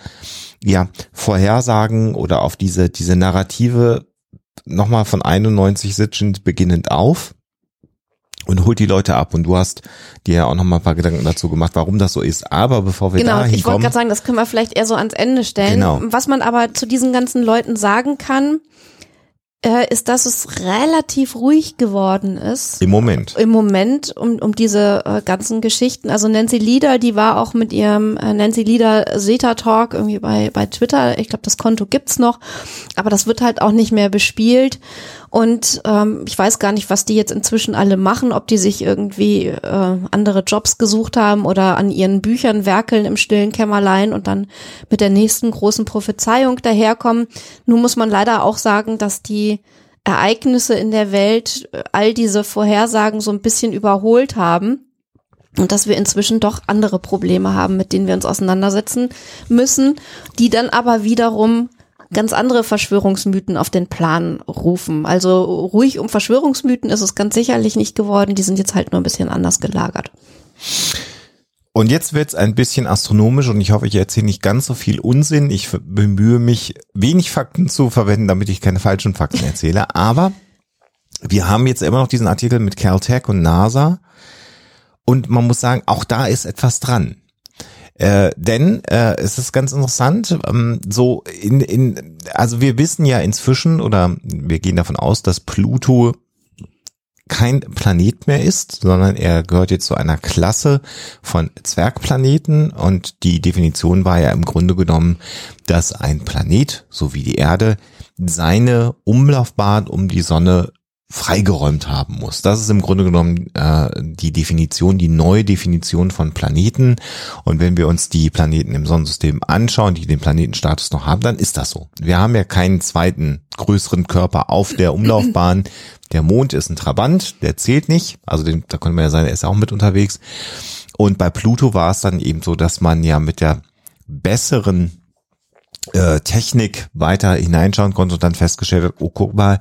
ja, Vorhersagen oder auf diese, diese Narrative nochmal von 91 sitzend beginnend auf und holt die Leute ab. Und du hast dir ja auch nochmal ein paar Gedanken dazu gemacht, warum das so ist. Aber bevor wir Genau, dahin ich wollte gerade sagen, das können wir vielleicht eher so ans Ende stellen. Genau. Was man aber zu diesen ganzen Leuten sagen kann, äh, ist, dass es relativ ruhig geworden ist. im Moment. Im Moment um, um diese äh, ganzen Geschichten. Also Nancy Lieder, die war auch mit ihrem äh, Nancy Lieder Seta Talk irgendwie bei, bei Twitter. Ich glaube, das Konto gibt's noch. Aber das wird halt auch nicht mehr bespielt. Und ähm, ich weiß gar nicht, was die jetzt inzwischen alle machen, ob die sich irgendwie äh, andere Jobs gesucht haben oder an ihren Büchern werkeln im stillen Kämmerlein und dann mit der nächsten großen Prophezeiung daherkommen. Nun muss man leider auch sagen, dass die Ereignisse in der Welt äh, all diese Vorhersagen so ein bisschen überholt haben. Und dass wir inzwischen doch andere Probleme haben, mit denen wir uns auseinandersetzen müssen, die dann aber wiederum ganz andere Verschwörungsmythen auf den Plan rufen. Also ruhig um Verschwörungsmythen ist es ganz sicherlich nicht geworden. Die sind jetzt halt nur ein bisschen anders gelagert. Und jetzt wird's ein bisschen astronomisch und ich hoffe, ich erzähle nicht ganz so viel Unsinn. Ich bemühe mich, wenig Fakten zu verwenden, damit ich keine falschen Fakten erzähle. Aber wir haben jetzt immer noch diesen Artikel mit Caltech und NASA. Und man muss sagen, auch da ist etwas dran. Äh, denn äh, es ist ganz interessant, ähm, so in, in, also wir wissen ja inzwischen oder wir gehen davon aus, dass Pluto kein Planet mehr ist, sondern er gehört jetzt zu einer Klasse von Zwergplaneten und die Definition war ja im Grunde genommen, dass ein Planet, so wie die Erde, seine Umlaufbahn um die Sonne freigeräumt haben muss. Das ist im Grunde genommen äh, die Definition, die neue Definition von Planeten. Und wenn wir uns die Planeten im Sonnensystem anschauen, die den Planetenstatus noch haben, dann ist das so. Wir haben ja keinen zweiten größeren Körper auf der Umlaufbahn. Der Mond ist ein Trabant, der zählt nicht. Also den, da könnte man ja sagen, er ist auch mit unterwegs. Und bei Pluto war es dann eben so, dass man ja mit der besseren äh, Technik weiter hineinschauen konnte und dann festgestellt hat, oh guck mal,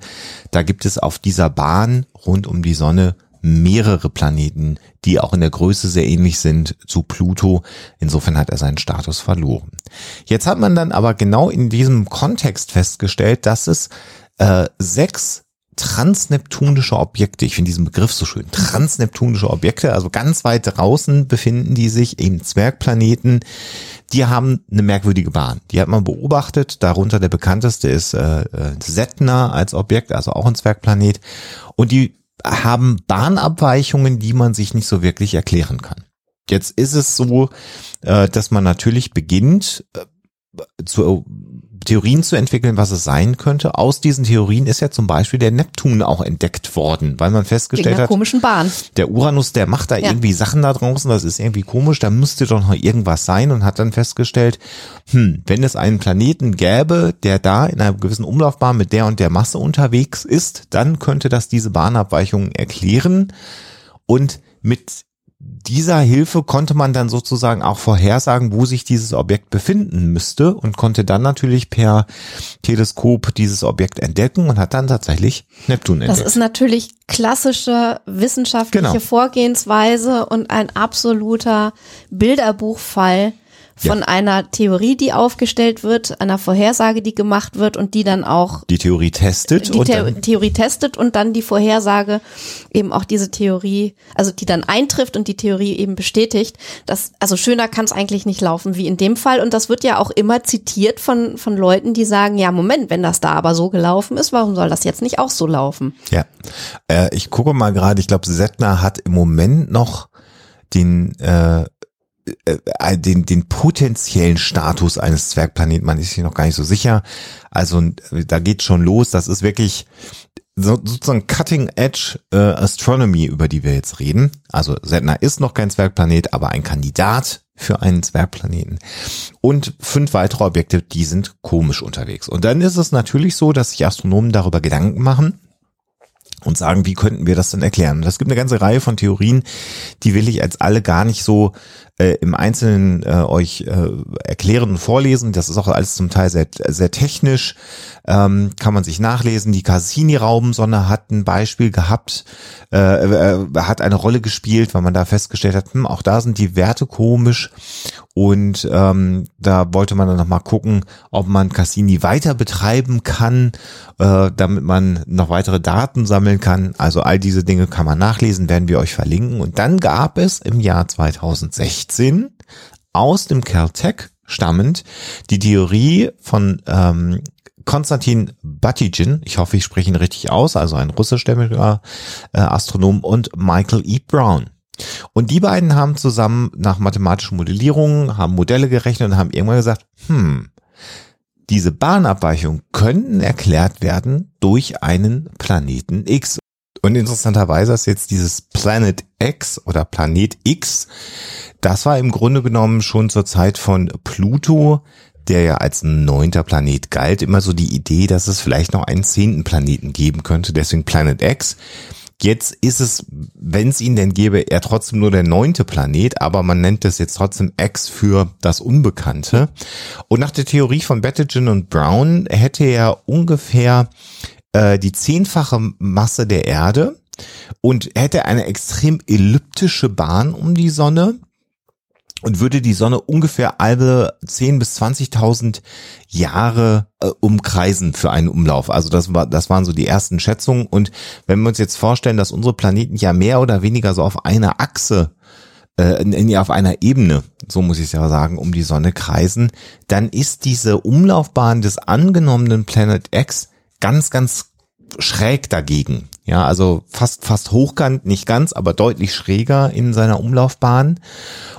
da gibt es auf dieser Bahn rund um die Sonne mehrere Planeten, die auch in der Größe sehr ähnlich sind zu Pluto. Insofern hat er seinen Status verloren. Jetzt hat man dann aber genau in diesem Kontext festgestellt, dass es äh, sechs transneptunische Objekte, ich finde diesen Begriff so schön, transneptunische Objekte, also ganz weit draußen befinden die sich, eben Zwergplaneten, die haben eine merkwürdige Bahn. Die hat man beobachtet, darunter der bekannteste ist äh, äh, Setna als Objekt, also auch ein Zwergplanet. Und die haben Bahnabweichungen, die man sich nicht so wirklich erklären kann. Jetzt ist es so, äh, dass man natürlich beginnt, äh, zu Theorien zu entwickeln, was es sein könnte. Aus diesen Theorien ist ja zum Beispiel der Neptun auch entdeckt worden, weil man festgestellt hat, komischen Bahn. der Uranus, der macht da ja. irgendwie Sachen da draußen, das ist irgendwie komisch, da müsste doch noch irgendwas sein und hat dann festgestellt, hm, wenn es einen Planeten gäbe, der da in einer gewissen Umlaufbahn mit der und der Masse unterwegs ist, dann könnte das diese Bahnabweichungen erklären und mit dieser Hilfe konnte man dann sozusagen auch vorhersagen, wo sich dieses Objekt befinden müsste und konnte dann natürlich per Teleskop dieses Objekt entdecken und hat dann tatsächlich Neptun entdeckt. Das ist natürlich klassische wissenschaftliche genau. Vorgehensweise und ein absoluter Bilderbuchfall von ja. einer Theorie, die aufgestellt wird, einer Vorhersage, die gemacht wird und die dann auch die Theorie testet die und The Theorie testet und dann die Vorhersage eben auch diese Theorie, also die dann eintrifft und die Theorie eben bestätigt. Das also schöner kann es eigentlich nicht laufen wie in dem Fall und das wird ja auch immer zitiert von von Leuten, die sagen, ja Moment, wenn das da aber so gelaufen ist, warum soll das jetzt nicht auch so laufen? Ja, äh, ich gucke mal gerade. Ich glaube, Settner hat im Moment noch den äh, äh, äh, den, den potenziellen Status eines Zwergplaneten, man ist sich noch gar nicht so sicher. Also da geht schon los. Das ist wirklich so, sozusagen Cutting Edge äh, Astronomy, über die wir jetzt reden. Also Sedna ist noch kein Zwergplanet, aber ein Kandidat für einen Zwergplaneten. Und fünf weitere Objekte, die sind komisch unterwegs. Und dann ist es natürlich so, dass sich Astronomen darüber Gedanken machen, und sagen, wie könnten wir das denn erklären? Es gibt eine ganze Reihe von Theorien, die will ich als alle gar nicht so äh, im Einzelnen äh, euch äh, erklären und vorlesen. Das ist auch alles zum Teil sehr, sehr technisch, ähm, kann man sich nachlesen. Die Cassini-Raubensonne hat ein Beispiel gehabt, äh, äh, hat eine Rolle gespielt, weil man da festgestellt hat, hm, auch da sind die Werte komisch und ähm, da wollte man dann nochmal gucken, ob man Cassini weiter betreiben kann, äh, damit man noch weitere Daten sammeln kann. Also all diese Dinge kann man nachlesen, werden wir euch verlinken. Und dann gab es im Jahr 2016 aus dem Caltech stammend die Theorie von ähm, Konstantin Batygin, ich hoffe, ich spreche ihn richtig aus, also ein russischstämmiger äh, Astronom und Michael E. Brown. Und die beiden haben zusammen nach mathematischen Modellierungen, haben Modelle gerechnet und haben irgendwann gesagt, hm, diese Bahnabweichungen könnten erklärt werden durch einen Planeten X. Und interessanterweise ist jetzt dieses Planet X oder Planet X, das war im Grunde genommen schon zur Zeit von Pluto, der ja als neunter Planet galt, immer so die Idee, dass es vielleicht noch einen zehnten Planeten geben könnte, deswegen Planet X. Jetzt ist es, wenn es ihn denn gäbe, eher trotzdem nur der neunte Planet, aber man nennt es jetzt trotzdem X für das Unbekannte. Und nach der Theorie von Bettigen und Brown hätte er ungefähr äh, die zehnfache Masse der Erde und hätte eine extrem elliptische Bahn um die Sonne und würde die Sonne ungefähr alle 10 bis 20.000 Jahre äh, umkreisen für einen Umlauf. Also das war das waren so die ersten Schätzungen und wenn wir uns jetzt vorstellen, dass unsere Planeten ja mehr oder weniger so auf einer Achse äh, auf einer Ebene, so muss ich es ja sagen, um die Sonne kreisen, dann ist diese Umlaufbahn des angenommenen Planet X ganz ganz schräg dagegen. Ja, also fast, fast hochkant, nicht ganz, aber deutlich schräger in seiner Umlaufbahn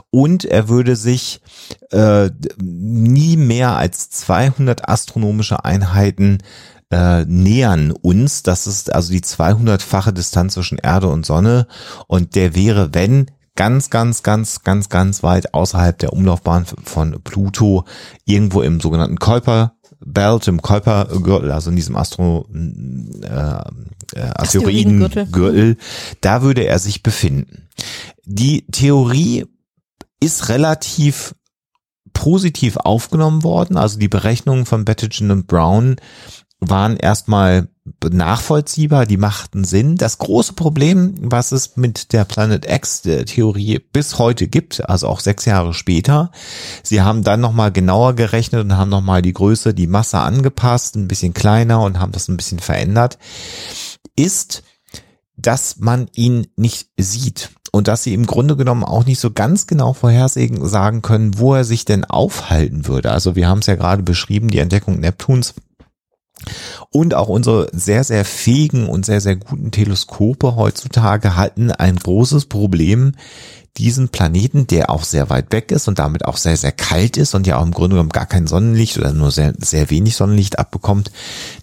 und er würde sich äh, nie mehr als 200 astronomische Einheiten äh, nähern uns. Das ist also die 200-fache Distanz zwischen Erde und Sonne und der wäre, wenn ganz, ganz, ganz, ganz, ganz weit außerhalb der Umlaufbahn von Pluto, irgendwo im sogenannten Kuiper Belt, im Kuipergürtel, also in diesem Astro, äh, äh, Asteroidengürtel, da würde er sich befinden. Die Theorie ist relativ positiv aufgenommen worden. Also die Berechnungen von Bettigen und Brown waren erstmal nachvollziehbar, die machten Sinn. Das große Problem, was es mit der Planet X Theorie bis heute gibt, also auch sechs Jahre später, sie haben dann nochmal genauer gerechnet und haben nochmal die Größe, die Masse angepasst, ein bisschen kleiner und haben das ein bisschen verändert, ist, dass man ihn nicht sieht und dass sie im Grunde genommen auch nicht so ganz genau vorhersagen können, wo er sich denn aufhalten würde. Also wir haben es ja gerade beschrieben, die Entdeckung Neptuns Und auch unsere sehr, sehr fähigen und sehr, sehr guten Teleskope heutzutage hatten ein großes Problem, diesen Planeten, der auch sehr weit weg ist und damit auch sehr, sehr kalt ist und ja auch im Grunde genommen gar kein Sonnenlicht oder nur sehr, sehr wenig Sonnenlicht abbekommt,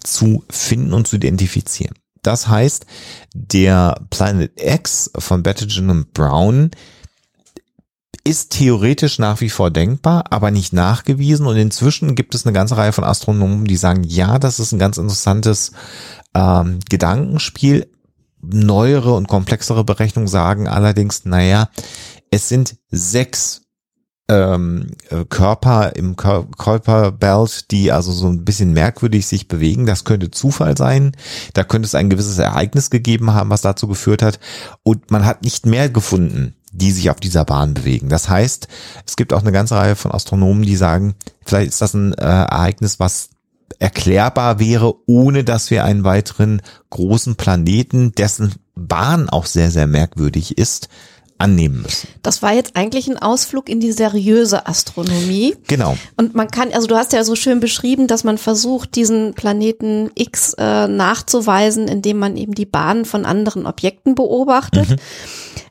zu finden und zu identifizieren. Das heißt, der Planet X von Bettigen und Brown ist theoretisch nach wie vor denkbar, aber nicht nachgewiesen. Und inzwischen gibt es eine ganze Reihe von Astronomen, die sagen, ja, das ist ein ganz interessantes ähm, Gedankenspiel. Neuere und komplexere Berechnungen sagen allerdings, naja, es sind sechs ähm, Körper im Körperbelt, die also so ein bisschen merkwürdig sich bewegen. Das könnte Zufall sein. Da könnte es ein gewisses Ereignis gegeben haben, was dazu geführt hat. Und man hat nicht mehr gefunden die sich auf dieser Bahn bewegen. Das heißt, es gibt auch eine ganze Reihe von Astronomen, die sagen, vielleicht ist das ein äh, Ereignis, was erklärbar wäre, ohne dass wir einen weiteren großen Planeten, dessen Bahn auch sehr, sehr merkwürdig ist, annehmen müssen. Das war jetzt eigentlich ein Ausflug in die seriöse Astronomie. Genau. Und man kann, also du hast ja so schön beschrieben, dass man versucht, diesen Planeten X äh, nachzuweisen, indem man eben die Bahnen von anderen Objekten beobachtet. Mhm.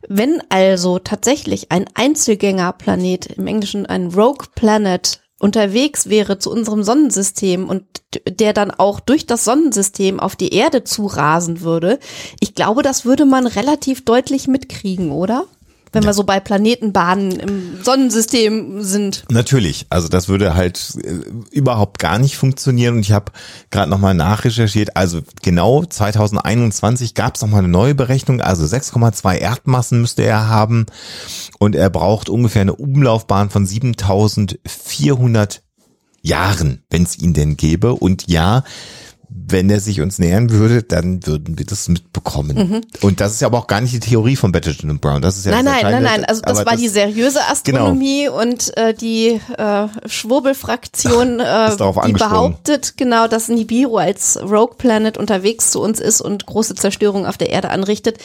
Wenn also tatsächlich ein Einzelgängerplanet, im Englischen ein Rogue Planet, unterwegs wäre zu unserem Sonnensystem und der dann auch durch das Sonnensystem auf die Erde zurasen würde, ich glaube, das würde man relativ deutlich mitkriegen, oder? Wenn ja. wir so bei Planetenbahnen im Sonnensystem sind. Natürlich, also das würde halt äh, überhaupt gar nicht funktionieren. Und ich habe gerade nochmal nachrecherchiert, also genau 2021 gab es nochmal eine neue Berechnung, also 6,2 Erdmassen müsste er haben. Und er braucht ungefähr eine Umlaufbahn von 7400 Jahren, wenn es ihn denn gäbe. Und ja, wenn er sich uns nähern würde, dann würden wir das mitbekommen. Mhm. Und das ist ja aber auch gar nicht die Theorie von Bettigen und Brown. Das ist ja nein, nein, nein, nein. Also das war das, die seriöse Astronomie genau. und äh, die äh, Schwurbelfraktion, äh, die behauptet genau, dass Nibiru als Rogue Planet unterwegs zu uns ist und große Zerstörung auf der Erde anrichtet,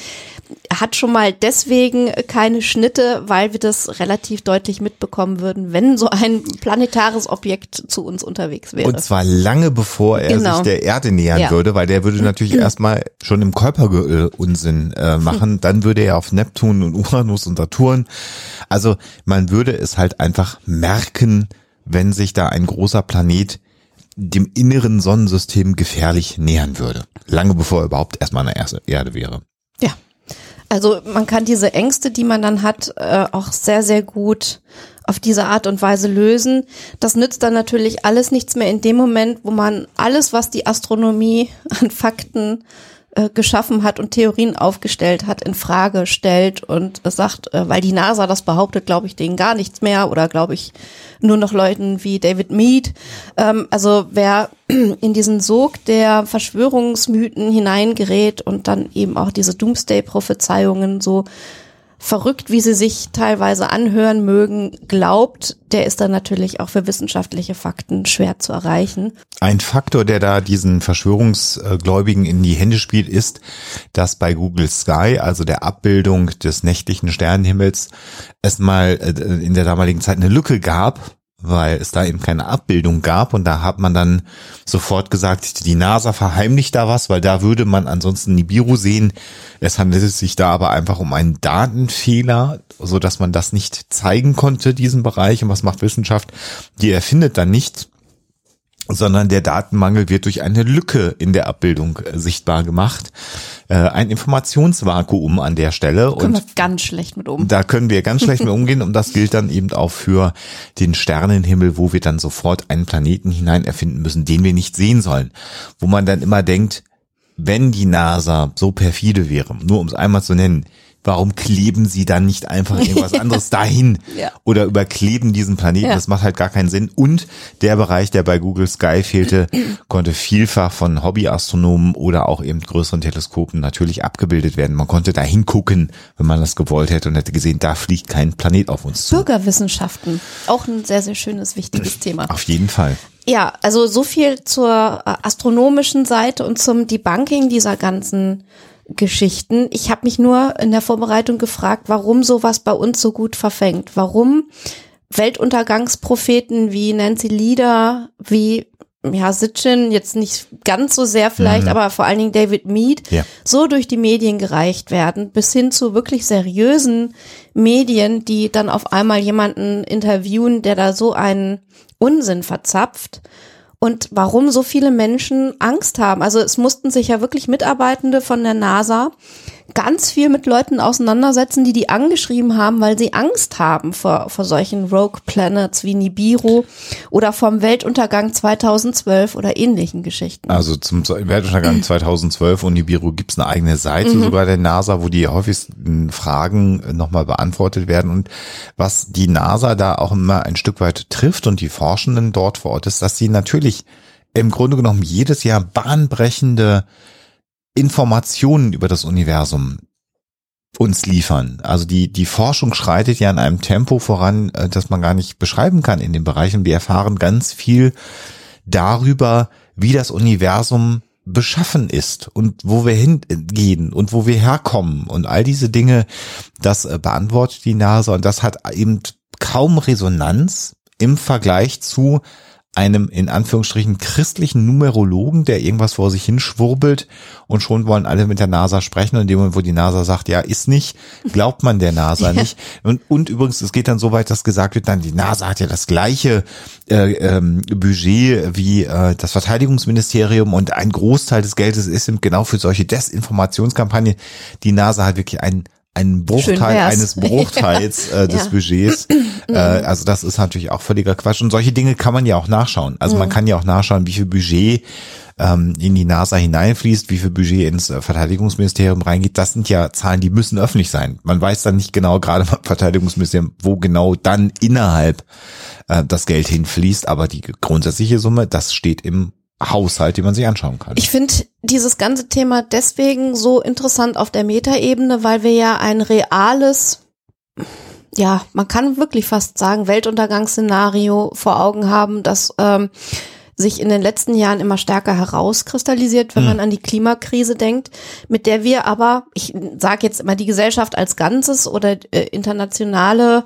hat schon mal deswegen keine Schnitte, weil wir das relativ deutlich mitbekommen würden, wenn so ein planetares Objekt zu uns unterwegs wäre. Und zwar lange bevor er genau. sich der Erde nähern ja. würde, weil der würde natürlich erstmal schon im Körper Unsinn äh, machen. Dann würde er auf Neptun und Uranus und Saturn. Also man würde es halt einfach merken, wenn sich da ein großer Planet dem inneren Sonnensystem gefährlich nähern würde. Lange bevor er überhaupt erstmal eine Erde wäre. Ja. Also man kann diese Ängste, die man dann hat, äh, auch sehr, sehr gut auf diese Art und Weise lösen. Das nützt dann natürlich alles nichts mehr in dem Moment, wo man alles, was die Astronomie an Fakten äh, geschaffen hat und Theorien aufgestellt hat, in Frage stellt und sagt, äh, weil die NASA das behauptet, glaube ich denen gar nichts mehr oder glaube ich nur noch Leuten wie David Mead. Ähm, also wer in diesen Sog der Verschwörungsmythen hineingerät und dann eben auch diese Doomsday-Prophezeiungen so verrückt, wie sie sich teilweise anhören mögen, glaubt, der ist dann natürlich auch für wissenschaftliche Fakten schwer zu erreichen. Ein Faktor, der da diesen Verschwörungsgläubigen in die Hände spielt, ist, dass bei Google Sky, also der Abbildung des nächtlichen Sternenhimmels, es mal äh, in der damaligen Zeit eine Lücke gab, weil es da eben keine Abbildung gab und da hat man dann sofort gesagt, die NASA verheimlicht da was, weil da würde man ansonsten Nibiru sehen. Es handelt sich da aber einfach um einen Datenfehler, so dass man das nicht zeigen konnte, diesen Bereich. Und was macht Wissenschaft? Die erfindet dann nichts, sondern der Datenmangel wird durch eine Lücke in der Abbildung äh, sichtbar gemacht. Äh, ein Informationsvakuum an der Stelle. Da können und wir ganz schlecht mit um. Da können wir ganz schlecht mit umgehen und das gilt dann eben auch für den Sternenhimmel, wo wir dann sofort einen Planeten hinein erfinden müssen, den wir nicht sehen sollen. Wo man dann immer denkt, wenn die NASA so perfide wäre, nur um es einmal zu nennen, warum kleben sie dann nicht einfach irgendwas anderes dahin ja. oder überkleben diesen Planeten? Ja. Das macht halt gar keinen Sinn. Und der Bereich, der bei Google Sky fehlte, konnte vielfach von Hobbyastronomen oder auch eben größeren Teleskopen natürlich abgebildet werden. Man konnte da hingucken, wenn man das gewollt hätte und hätte gesehen, da fliegt kein Planet auf uns zu. Bürgerwissenschaften, auch ein sehr, sehr schönes, wichtiges Thema. Auf jeden Fall. Ja, also so viel zur äh, astronomischen Seite und zum Debunking dieser ganzen Geschichten. Ich habe mich nur in der Vorbereitung gefragt, warum sowas bei uns so gut verfängt. Warum Weltuntergangspropheten wie Nancy Lieder, wie ja, Sitchin jetzt nicht ganz so sehr vielleicht, mhm. aber vor allen Dingen David Mead ja. so durch die Medien gereicht werden, bis hin zu wirklich seriösen Medien, die dann auf einmal jemanden interviewen, der da so einen Unsinn verzapft und warum so viele Menschen Angst haben. Also es mussten sich ja wirklich Mitarbeitende von der NASA ganz viel mit Leuten auseinandersetzen, die die angeschrieben haben, weil sie Angst haben vor, vor solchen Rogue Planets wie Nibiru oder vom Weltuntergang 2012 oder ähnlichen Geschichten. Also zum Weltuntergang 2012 und Nibiru gibt's eine eigene Seite mhm. sogar der NASA, wo die häufigsten Fragen nochmal beantwortet werden. Und was die NASA da auch immer ein Stück weit trifft und die Forschenden dort vor Ort ist, dass sie natürlich im Grunde genommen jedes Jahr bahnbrechende Informationen über das Universum uns liefern. Also die, die Forschung schreitet ja in einem Tempo voran, äh, das man gar nicht beschreiben kann in den Bereichen. Wir erfahren ganz viel darüber, wie das Universum beschaffen ist und wo wir hingehen und wo wir herkommen und all diese Dinge, das äh, beantwortet die NASA und das hat eben kaum Resonanz im Vergleich zu einem in Anführungsstrichen christlichen Numerologen, der irgendwas vor sich hinschwurbelt und schon wollen alle mit der NASA sprechen und in dem Moment, wo die NASA sagt, ja, ist nicht, glaubt man der NASA nicht. Und, und übrigens, es geht dann so weit, dass gesagt wird, dann die NASA hat ja das gleiche äh, ähm, Budget wie äh, das Verteidigungsministerium und ein Großteil des Geldes ist genau für solche Desinformationskampagnen. Die NASA hat wirklich einen ein Bruchteil eines Bruchteils äh, des ja. Budgets. äh, also das ist natürlich auch völliger Quatsch. Und solche Dinge kann man ja auch nachschauen. Also mhm. man kann ja auch nachschauen, wie viel Budget ähm, in die NASA hineinfließt, wie viel Budget ins äh, Verteidigungsministerium reingeht. Das sind ja Zahlen, die müssen öffentlich sein. Man weiß dann nicht genau, gerade beim Verteidigungsministerium, wo genau dann innerhalb äh, das Geld hinfließt. Aber die grundsätzliche Summe, das steht im Haushalt, den man sich anschauen kann. Ich finde dieses ganze Thema deswegen so interessant auf der Metaebene, weil wir ja ein reales, ja, man kann wirklich fast sagen, Weltuntergangsszenario vor Augen haben, das ähm, sich in den letzten Jahren immer stärker herauskristallisiert, wenn hm. man an die Klimakrise denkt, mit der wir aber, ich sage jetzt immer die Gesellschaft als Ganzes oder äh, internationale,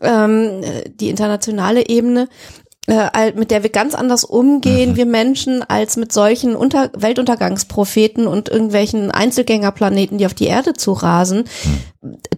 ähm, die internationale Ebene, äh, mit der wir ganz anders umgehen, mhm. wir Menschen, als mit solchen Unter Weltuntergangspropheten und irgendwelchen Einzelgängerplaneten, die auf die Erde zu rasen.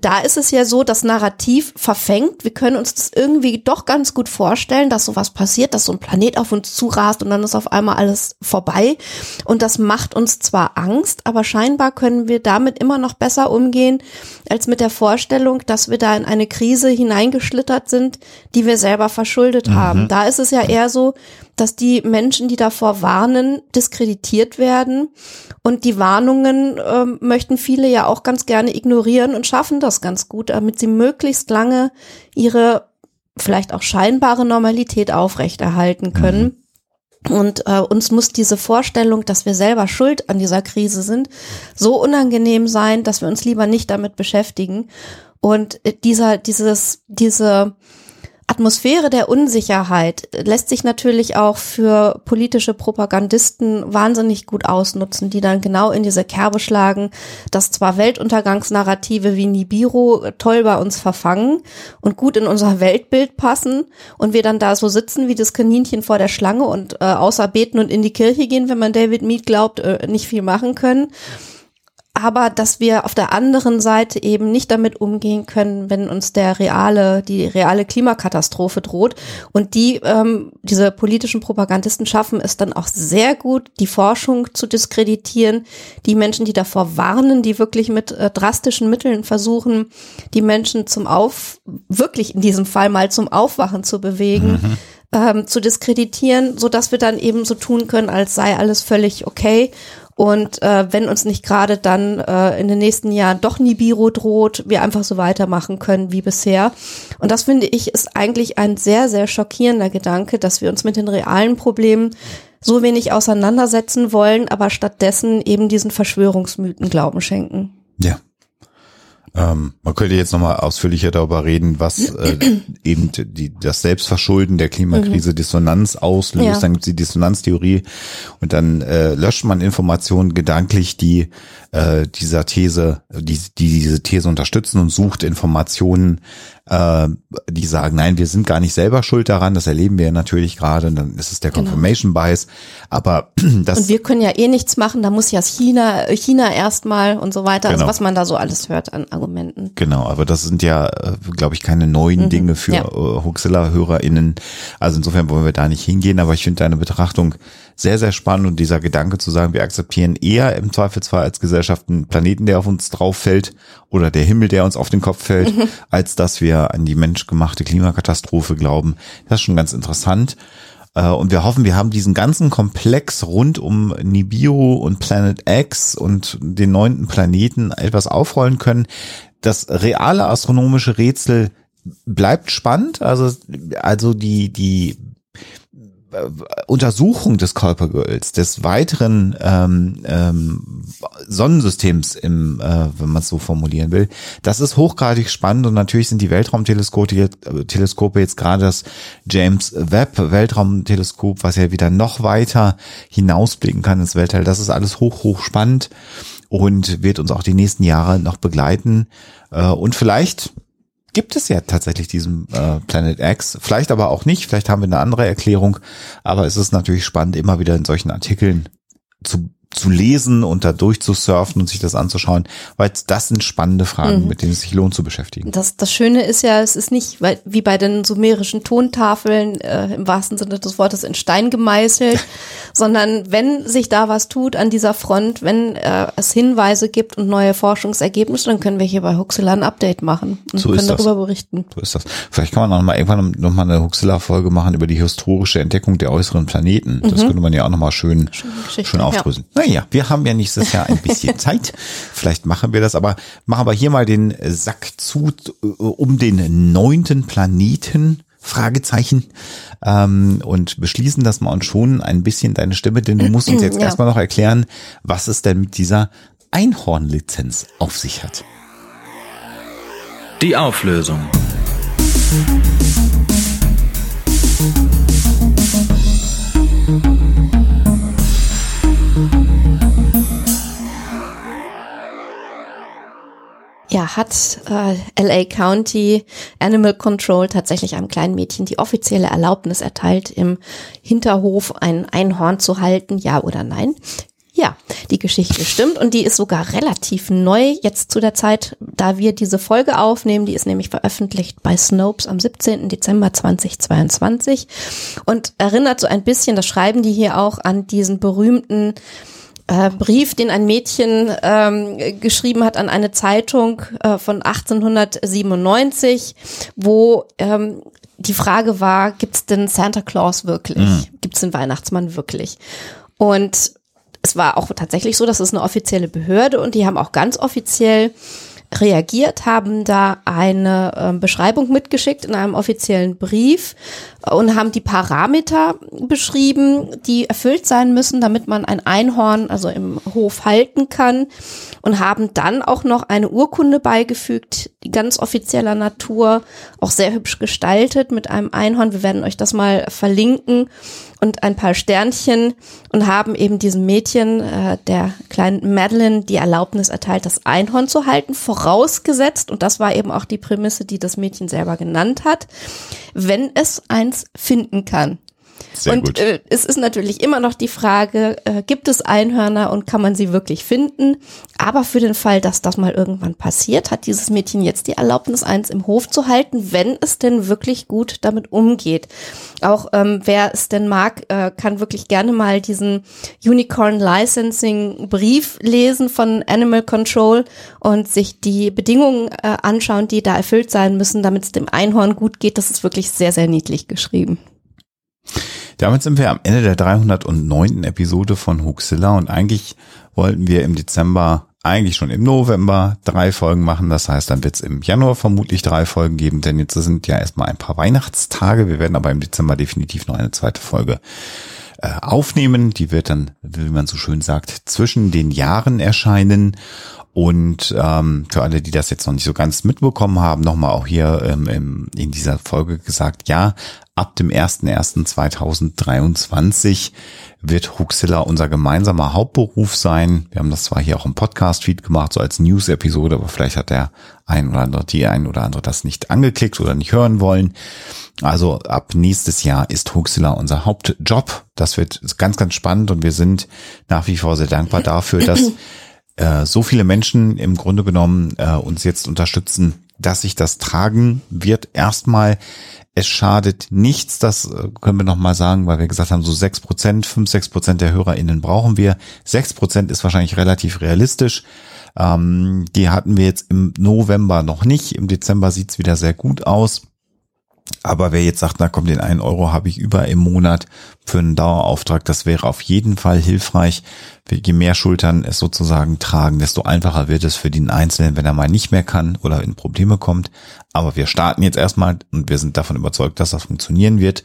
Da ist es ja so, das Narrativ verfängt. Wir können uns das irgendwie doch ganz gut vorstellen, dass sowas passiert, dass so ein Planet auf uns zurast und dann ist auf einmal alles vorbei. Und das macht uns zwar Angst, aber scheinbar können wir damit immer noch besser umgehen, als mit der Vorstellung, dass wir da in eine Krise hineingeschlittert sind, die wir selber verschuldet mhm. haben. Da ist es ja eher so, dass die Menschen, die davor warnen, diskreditiert werden. Und die Warnungen äh, möchten viele ja auch ganz gerne ignorieren und schaffen das ganz gut, damit sie möglichst lange ihre vielleicht auch scheinbare Normalität aufrechterhalten können. Mhm. Und äh, uns muss diese Vorstellung, dass wir selber schuld an dieser Krise sind, so unangenehm sein, dass wir uns lieber nicht damit beschäftigen. Und äh, dieser, dieses, diese Atmosphäre der Unsicherheit lässt sich natürlich auch für politische Propagandisten wahnsinnig gut ausnutzen, die dann genau in diese Kerbe schlagen, dass zwar Weltuntergangsnarrative wie Nibiru toll bei uns verfangen und gut in unser Weltbild passen und wir dann da so sitzen wie das Kaninchen vor der Schlange und äh, außer beten und in die Kirche gehen, wenn man David Mead glaubt, äh, nicht viel machen können aber dass wir auf der anderen Seite eben nicht damit umgehen können, wenn uns der reale, die reale Klimakatastrophe droht. Und die, ähm, diese politischen Propagandisten schaffen es dann auch sehr gut, die Forschung zu diskreditieren, die Menschen, die davor warnen, die wirklich mit äh, drastischen Mitteln versuchen, die Menschen zum Auf, wirklich in diesem Fall mal zum Aufwachen zu bewegen. Mhm. Ähm, zu diskreditieren, so dass wir dann eben so tun können, als sei alles völlig okay und äh, wenn uns nicht gerade dann äh, in den nächsten Jahren doch Nibiru droht, wir einfach so weitermachen können wie bisher. Und das finde ich ist eigentlich ein sehr, sehr schockierender Gedanke, dass wir uns mit den realen Problemen so wenig auseinandersetzen wollen, aber stattdessen eben diesen Verschwörungsmythen Glauben schenken. Ja. Ähm, man könnte jetzt nochmal ausführlicher darüber reden, was äh, eben die, das Selbstverschulden der Klimakrise mhm. Dissonanz auslöst. Ja. Dann gibt es die Dissonanztheorie und dann äh, löscht man Informationen gedanklich, die äh, dieser These, die, die diese These unterstützen und sucht Informationen, äh, die sagen, nein, wir sind gar nicht selber schuld daran, das erleben wir natürlich gerade, dann ist es der genau. Confirmation genau. Bias, aber das... Und wir können ja eh nichts machen, da muss ja China, China erstmal und so weiter, also genau. also was man da so alles hört an Argumenten. Genau, aber das sind ja, äh, glaube ich, keine neuen mhm. Dinge für ja. Äh, Huxilla-HörerInnen, also insofern wollen wir da nicht hingehen, aber ich finde deine Betrachtung sehr, sehr spannend und dieser Gedanke zu sagen, wir akzeptieren eher im Zweifelsfall als Gesellschaft einen Planeten, der auf uns drauf fällt oder der Himmel, der uns auf den Kopf fällt, mhm. als dass wir an die menschgemachte Klimakatastrophe glauben. Das ist schon ganz interessant. Äh, und wir hoffen, wir haben diesen ganzen Komplex rund um Nibiru und Planet X und den neunten Planeten etwas aufrollen können. Das reale astronomische Rätsel bleibt spannend. Also, also die, die Untersuchung des Kuipergürtels, des weiteren ähm, ähm, Sonnensystems, im, äh, wenn man es so formulieren will, das ist hochgradig spannend und natürlich sind die Weltraumteleskope jetzt, äh, Teleskope jetzt gerade das James Webb Weltraumteleskop, was ja wieder noch weiter hinausblicken kann ins Weltall. Das ist alles hoch, hoch spannend und wird uns auch die nächsten Jahre noch begleiten. Äh, und vielleicht gibt es ja tatsächlich diesen äh, Planet X. Vielleicht aber auch nicht, vielleicht haben wir eine andere Erklärung, aber es ist natürlich spannend, immer wieder in solchen Artikeln zu zu lesen und da durchzusurfen und sich das anzuschauen, weil das sind spannende Fragen, mhm. mit denen es sich lohnt zu beschäftigen. Das, das Schöne ist ja, es ist nicht weil, wie bei den sumerischen Tontafeln äh, im wahrsten Sinne des Wortes in Stein gemeißelt, sondern wenn sich da was tut an dieser Front, wenn äh, es Hinweise gibt und neue Forschungsergebnisse, dann können wir hier bei Huxilla ein Update machen und so können darüber berichten. So ist das. Vielleicht kann man auch noch mal irgendwann noch mal eine Huxilla-Folge machen über die historische Entdeckung der äußeren Planeten. Das mhm. könnte man ja auch noch mal schön, schön aufdröseln. Ja. Naja, wir haben ja nächstes Jahr ein bisschen Zeit. Vielleicht machen wir das, aber machen wir hier mal den Sack zu äh, um den neunten Planeten. Fragezeichen ähm, und beschließen das mal und schon ein bisschen deine Stimme, denn du musst uns jetzt ja. erstmal noch erklären, was es denn mit dieser Einhornlizenz auf sich hat. Die Auflösung. Ja, hat äh, LA County Animal Control tatsächlich einem kleinen Mädchen die offizielle Erlaubnis erteilt, im Hinterhof ein Einhorn zu halten, ja oder nein? Ja, die Geschichte stimmt und die ist sogar relativ neu jetzt zu der Zeit, da wir diese Folge aufnehmen. Die ist nämlich veröffentlicht bei Snopes am 17. Dezember 2022 und erinnert so ein bisschen, das schreiben die hier auch an diesen berühmten äh, Brief, den ein Mädchen ähm, geschrieben hat an eine Zeitung äh, von 1897, wo ähm, die Frage war, gibt es denn Santa Claus wirklich? Mhm. Gibt es den Weihnachtsmann wirklich? Und es war auch tatsächlich so, dass es eine offizielle Behörde und die haben auch ganz offiziell reagiert, haben da eine äh, Beschreibung mitgeschickt in einem offiziellen Brief und haben die Parameter beschrieben, die erfüllt sein müssen, damit man ein Einhorn also im Hof halten kann und haben dann auch noch eine Urkunde beigefügt, ganz offizieller Natur, auch sehr hübsch gestaltet mit einem Einhorn. Wir werden euch das mal verlinken und ein paar Sternchen und haben eben diesem Mädchen, äh, der kleinen Madeline, die Erlaubnis erteilt, das Einhorn zu halten, vorausgesetzt, und das war eben auch die Prämisse, die das Mädchen selber genannt hat, wenn es eins finden kann. Sehr und gut. Äh, es ist natürlich immer noch die Frage, äh, gibt es Einhörner und kann man sie wirklich finden? Aber für den Fall, dass das mal irgendwann passiert, hat dieses Mädchen jetzt die Erlaubnis, eins im Hof zu halten, wenn es denn wirklich gut damit umgeht. Auch ähm, wer es denn mag, äh, kann wirklich gerne mal diesen Unicorn Licensing Brief lesen von Animal Control und sich die Bedingungen äh, anschauen, die da erfüllt sein müssen, damit es dem Einhorn gut geht. Das ist wirklich sehr, sehr niedlich geschrieben. Damit sind wir am Ende der 309. Episode von Huxilla und eigentlich wollten wir im Dezember, eigentlich schon im November drei Folgen machen. Das heißt, dann wird es im Januar vermutlich drei Folgen geben, denn jetzt sind ja erstmal ein paar Weihnachtstage. Wir werden aber im Dezember definitiv noch eine zweite Folge äh, aufnehmen. Die wird dann, wie man so schön sagt, zwischen den Jahren erscheinen. Und ähm, für alle, die das jetzt noch nicht so ganz mitbekommen haben, nochmal auch hier ähm, in dieser Folge gesagt, ja, ab dem 01.01.2023 wird Huxilla unser gemeinsamer Hauptberuf sein. Wir haben das zwar hier auch im Podcast-Feed gemacht, so als News-Episode, aber vielleicht hat der ein oder andere, die ein oder andere das nicht angeklickt oder nicht hören wollen. Also ab nächstes Jahr ist Huxilla unser Hauptjob. Das wird ganz, ganz spannend und wir sind nach wie vor sehr dankbar dafür, dass äh, so viele Menschen im Grunde genommen äh, uns jetzt unterstützen, dass sich das tragen wird. Erstmal, es schadet nichts, das äh, können wir nochmal sagen, weil wir gesagt haben, so sechs Prozent, fünf, sechs Prozent der HörerInnen brauchen wir. Sechs Prozent ist wahrscheinlich relativ realistisch. Ähm, die hatten wir jetzt im November noch nicht. Im Dezember sieht's wieder sehr gut aus. Aber wer jetzt sagt, na komm, den einen Euro habe ich über im Monat für einen Dauerauftrag, das wäre auf jeden Fall hilfreich. Je mehr Schultern es sozusagen tragen, desto einfacher wird es für den Einzelnen, wenn er mal nicht mehr kann oder in Probleme kommt. Aber wir starten jetzt erstmal und wir sind davon überzeugt, dass das funktionieren wird.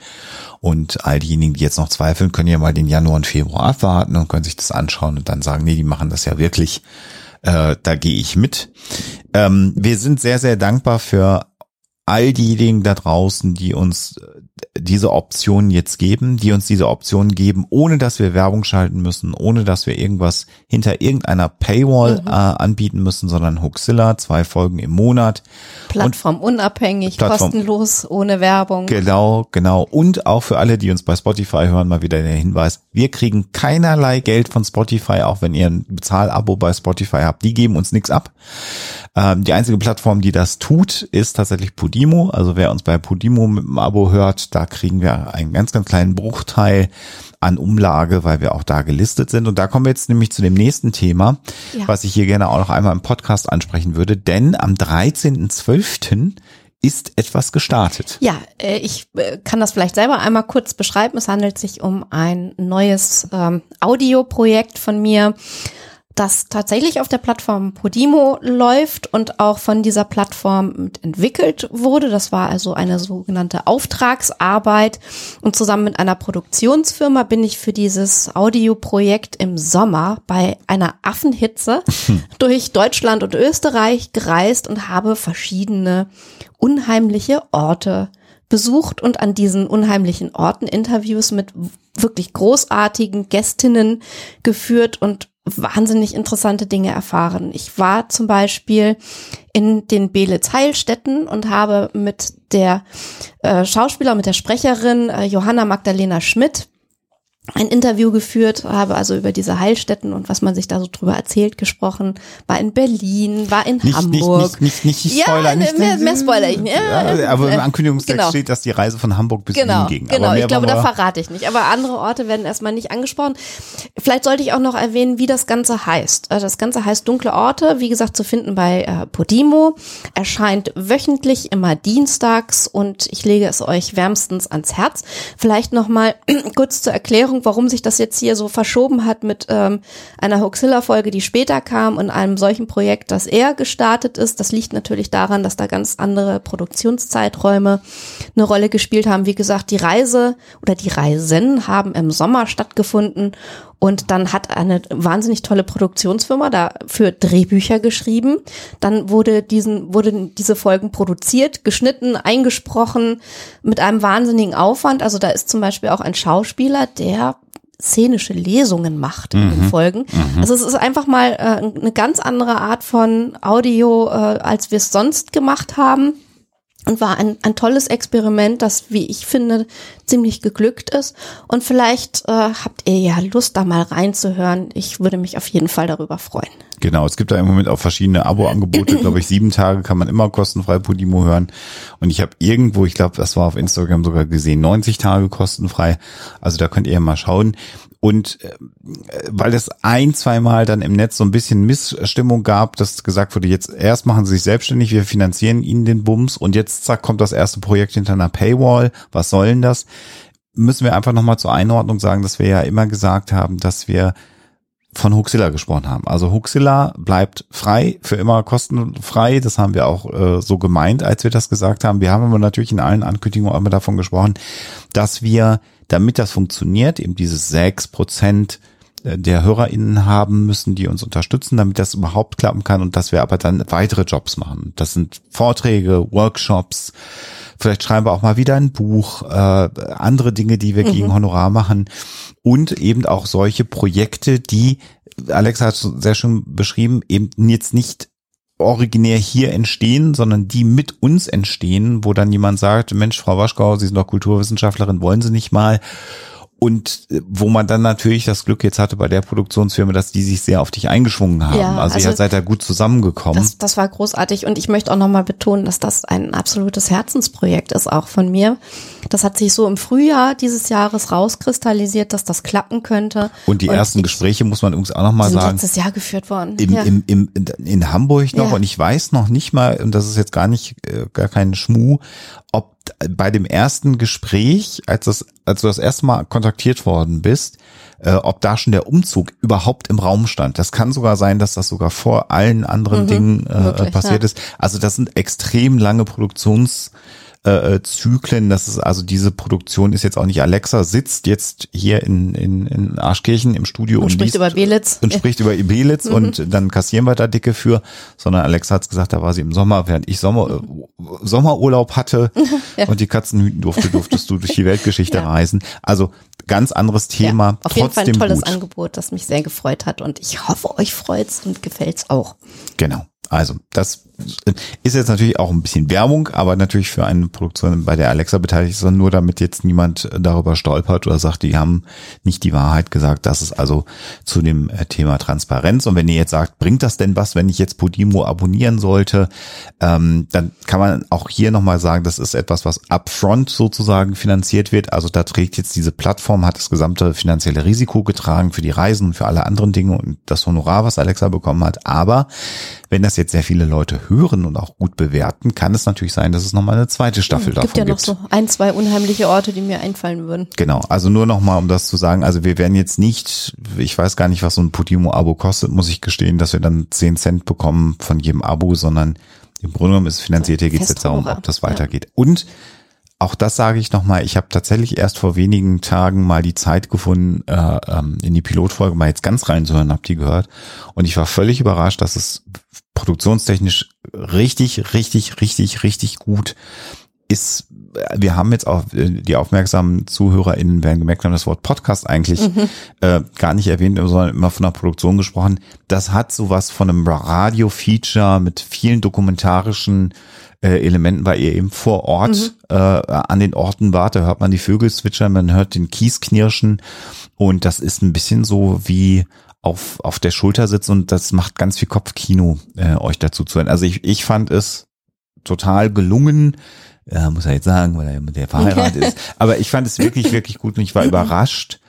Und all diejenigen, die jetzt noch zweifeln, können ja mal den Januar und Februar abwarten und können sich das anschauen und dann sagen, nee, die machen das ja wirklich. Äh, da gehe ich mit. Ähm, wir sind sehr, sehr dankbar für all diejenigen da draußen, die uns äh, diese Optionen jetzt geben, die uns diese Optionen geben, ohne dass wir Werbung schalten müssen, ohne dass wir irgendwas hinter irgendeiner Paywall mhm. äh, anbieten müssen, sondern Hoaxilla, zwei Folgen im Monat. Plattform und unabhängig, Plattform, kostenlos, ohne Werbung. Genau, genau. Und auch für alle, die uns bei Spotify hören, mal wieder der Hinweis, wir kriegen keinerlei Geld von Spotify, auch wenn ihr ein Bezahlabo bei Spotify habt. Die geben uns nichts ab. Ähm, die einzige Plattform, die das tut, ist tatsächlich Podimo. Also wer uns bei Podimo mit dem Abo hört, da kriegen wir einen ganz, ganz kleinen Bruchteil an Umlage, weil wir auch da gelistet sind. Und da kommen wir jetzt nämlich zu dem nächsten Thema, ja. was ich hier gerne auch noch einmal im Podcast ansprechen würde. Denn am 13.12 ist etwas gestartet. Ja, äh, ich äh, kann das vielleicht selber einmal kurz beschreiben. Es handelt sich um ein neues ähm, Audioprojekt von mir das tatsächlich auf der Plattform Podimo läuft und auch von dieser Plattform entwickelt wurde. Das war also eine sogenannte Auftragsarbeit und zusammen mit einer Produktionsfirma bin ich für dieses Audioprojekt im Sommer bei einer Affenhitze durch Deutschland und Österreich gereist und habe verschiedene unheimliche Orte besucht und an diesen unheimlichen Orten Interviews mit wirklich großartigen Gästinnen geführt und wahnsinnig interessante Dinge erfahren. Ich war zum Beispiel in den Belitz Heilstätten und habe mit der äh, Schauspieler, mit der Sprecherin äh, Johanna Magdalena Schmidt ein Interview geführt, habe also über diese Heilstätten und was man sich da so drüber erzählt gesprochen, war in Berlin, war in nicht, Hamburg. Nicht, nicht, nicht, nicht Spoiler, ja, nicht, mehr, mehr Spoiler. Ich, ja, aber im Ankündigungstext genau. steht, dass die Reise von Hamburg bis genau, Wien ging. Genau, ich glaube, da verrate ich nicht. Aber andere Orte werden erstmal nicht angesprochen. Vielleicht sollte ich auch noch erwähnen, wie das Ganze heißt. Also das Ganze heißt Dunkle Orte, wie gesagt, zu finden bei äh, Podimo. Erscheint wöchentlich immer dienstags und ich lege es euch wärmstens ans Herz. Vielleicht nochmal kurz zur Erklärung Erklärung, warum sich das jetzt hier so verschoben hat mit ähm, einer Hoaxilla-Folge, die später kam und einem solchen Projekt, das eher gestartet ist. Das liegt natürlich daran, dass da ganz andere Produktionszeiträume eine Rolle gespielt haben. Wie gesagt, die Reise oder die Reisen haben im Sommer stattgefunden und dann hat eine wahnsinnig tolle Produktionsfirma dafür Drehbücher geschrieben. Dann wurde diesen, wurden diese Folgen produziert, geschnitten, eingesprochen mit einem wahnsinnigen Aufwand. Also da ist zum Beispiel auch ein Schauspieler, der szenische Lesungen macht in den mhm. Folgen. Mhm. Also es ist einfach mal äh, eine ganz andere Art von Audio, äh, als wir es sonst gemacht haben und war ein, ein tolles Experiment, das, wie ich finde, ziemlich geglückt ist. Und vielleicht äh, habt ihr ja Lust, da mal reinzuhören. Ich würde mich auf jeden Fall darüber freuen. Genau, es gibt da im Moment auch verschiedene Abo-Angebote. glaube ich, sieben Tage kann man immer kostenfrei Podimo hören. Und ich habe irgendwo, ich glaube, das war auf Instagram sogar gesehen, 90 Tage kostenfrei. Also da könnt ihr mal schauen. Und äh, weil es ein, zweimal dann im Netz so ein bisschen Missstimmung gab, dass gesagt wurde, jetzt erst machen sie sich selbstständig, wir finanzieren ihnen den Bums und jetzt zack kommt das erste Projekt hinter einer Paywall. Was soll denn das? Müssen wir einfach nochmal zur Einordnung sagen, dass wir ja immer gesagt haben, dass wir von Huxilla gesprochen haben. Also Huxilla bleibt frei, für immer kostenfrei. Das haben wir auch äh, so gemeint, als wir das gesagt haben. Wir haben aber natürlich in allen Ankündigungen auch immer davon gesprochen, dass wir damit das funktioniert, eben dieses sechs Prozent äh, der HörerInnen haben müssen, die uns unterstützen, damit das überhaupt klappen kann und dass wir aber dann weitere Jobs machen. Das sind Vorträge, Workshops, vielleicht schreiben wir auch mal wieder ein Buch, äh, andere Dinge, die wir mhm. gegen Honorar machen und eben auch solche Projekte, die Alexa hat sehr schön beschrieben, eben jetzt nicht originär hier entstehen, sondern die mit uns entstehen, wo dann jemand sagt, Mensch, Frau Waschkau, Sie sind doch Kulturwissenschaftlerin, wollen Sie nicht mal? Und äh, wo man dann natürlich das Glück jetzt hatte bei der Produktionsfirma, dass die sich sehr auf dich eingeschwungen haben. Ja, also, also ihr seid da gut zusammengekommen. Das, das war großartig und ich möchte auch nochmal betonen, dass das ein absolutes Herzensprojekt ist, auch von mir. Das hat sich so im Frühjahr dieses Jahres rauskristallisiert, dass das klappen könnte. Und die und ersten ich, Gespräche, muss man übrigens auch nochmal sagen. letztes Jahr geführt worden. Im, ja. im, im, in Hamburg noch ja. und ich weiß noch nicht mal, und das ist jetzt gar nicht, äh, gar kein Schmuh, ob bei dem ersten Gespräch, als, das, als du das erste Mal kontaktiert worden bist, äh, ob da schon der Umzug überhaupt im Raum stand. Das kann sogar sein, dass das sogar vor allen anderen mhm, Dingen äh, wirklich, passiert ja. ist. Also das sind extrem lange Produktions äh, äh, Zyklen. Das ist also diese Produktion ist jetzt auch nicht Alexa sitzt jetzt hier in, in, in Arschkirchen im Studio und, und spricht über Belitz und spricht über Belitz mhm. und dann kassieren wir da dicke für, sondern Alexa hat's gesagt, da war sie im Sommer, während ich Sommer äh, Sommerurlaub hatte ja. und die Katzen hüten durfte, durftest du durch die Weltgeschichte ja. reisen. Also ganz anderes Thema. Ja, auf jeden Fall ein tolles gut. Angebot, das mich sehr gefreut hat und ich hoffe, euch freut's und gefällt's auch. Genau. Also das ist jetzt natürlich auch ein bisschen Werbung, aber natürlich für eine Produktion, bei der Alexa beteiligt ist, nur damit jetzt niemand darüber stolpert oder sagt, die haben nicht die Wahrheit gesagt. Das ist also zu dem äh, Thema Transparenz. Und wenn ihr jetzt sagt, bringt das denn was, wenn ich jetzt Podimo abonnieren sollte, ähm, dann kann man auch hier nochmal sagen, das ist etwas, was upfront sozusagen finanziert wird. Also da trägt jetzt diese Plattform, hat das gesamte finanzielle Risiko getragen für die Reisen und für alle anderen Dinge und das Honorar, was Alexa bekommen hat. Aber wenn das jetzt sehr viele Leute hören und auch gut bewerten, kann es natürlich sein, dass es nochmal eine zweite Staffel davon gibt. Es gibt ja noch so ein, zwei unheimliche Orte, die mir einfallen würden. Genau, also nur nochmal, um das zu sagen, also wir werden jetzt nicht, ich weiß gar nicht, was so ein Podimo-Abo kostet, muss ich gestehen, dass wir dann 10 Cent bekommen von jedem Abo, sondern im Grunde genommen ist es finanziert, hier geht es jetzt darum, ob das weitergeht. Ja. Und auch das sage ich nochmal, ich habe tatsächlich erst vor wenigen Tagen mal die Zeit gefunden, äh, ähm, in die Pilotfolge mal jetzt ganz reinzuhören, habt die gehört. Und ich war völlig überrascht, dass es produktionstechnisch richtig, richtig, richtig, richtig gut ist. Wir haben jetzt auch äh, die aufmerksamen ZuhörerInnen werden gemerkt haben, das Wort Podcast eigentlich mhm. äh, gar nicht erwähnt, sondern immer von der Produktion gesprochen. Das hat sowas von einem Radio-Feature mit vielen dokumentarischen äh, Elementen, weil ihr eben vor Ort mhm. äh, an den Orten wart. Da hört man die Vögel zwitschern, man hört den Kies knirschen und das ist ein bisschen so wie auf, auf der Schulter sitzen und das macht ganz viel Kopfkino, äh, euch dazu zu hören. Also ich, ich fand es total gelungen, äh, muss er jetzt sagen, weil er mit der verheiratet ist. Aber ich fand es wirklich, wirklich gut und ich war überrascht,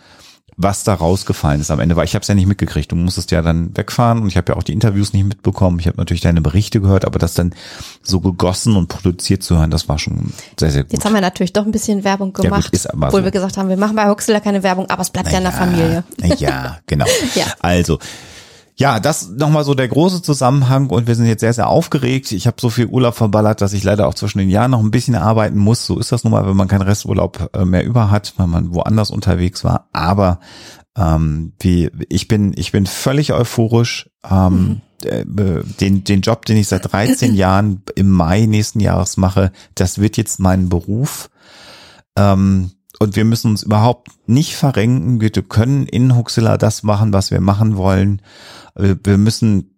was da rausgefallen ist am Ende, weil ich habe es ja nicht mitgekriegt. Du musstest ja dann wegfahren und ich habe ja auch die Interviews nicht mitbekommen. Ich habe natürlich deine Berichte gehört, aber das dann so gegossen und produziert zu hören, das war schon sehr, sehr gut. Jetzt haben wir natürlich doch ein bisschen Werbung gemacht, ja, gut, obwohl so. wir gesagt haben, wir machen bei Huxler keine Werbung, aber es bleibt ja, ja in der Familie. Ja, genau. ja. Also, ja, das nochmal so der große Zusammenhang und wir sind jetzt sehr, sehr aufgeregt. Ich habe so viel Urlaub verballert, dass ich leider auch zwischen den Jahren noch ein bisschen arbeiten muss. So ist das nun mal, wenn man keinen Resturlaub äh, mehr über hat, weil man woanders unterwegs war. Aber ähm, wie, ich bin, ich bin völlig euphorisch. Ähm, mhm. den, den Job, den ich seit 13 Jahren im Mai nächsten Jahres mache, das wird jetzt mein Beruf. Ähm, und wir müssen uns überhaupt nicht verrenken. Wir können in Huxilla das machen, was wir machen wollen. Wir müssen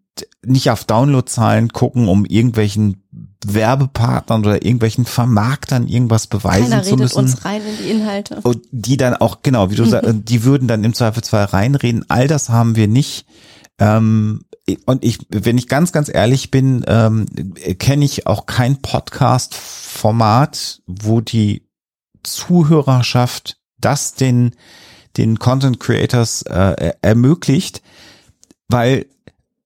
nicht auf Downloadzahlen gucken, um irgendwelchen Werbepartnern oder irgendwelchen Vermarktern irgendwas beweisen Keiner zu müssen. uns rein in die Inhalte. Und die dann auch, genau, wie du sagst, die würden dann im Zweifelsfall reinreden. All das haben wir nicht. Ähm, und ich, wenn ich ganz, ganz ehrlich bin, ähm, kenne ich auch kein Podcast-Format, wo die Zuhörerschaft das den, den Content Creators äh, ermöglicht, weil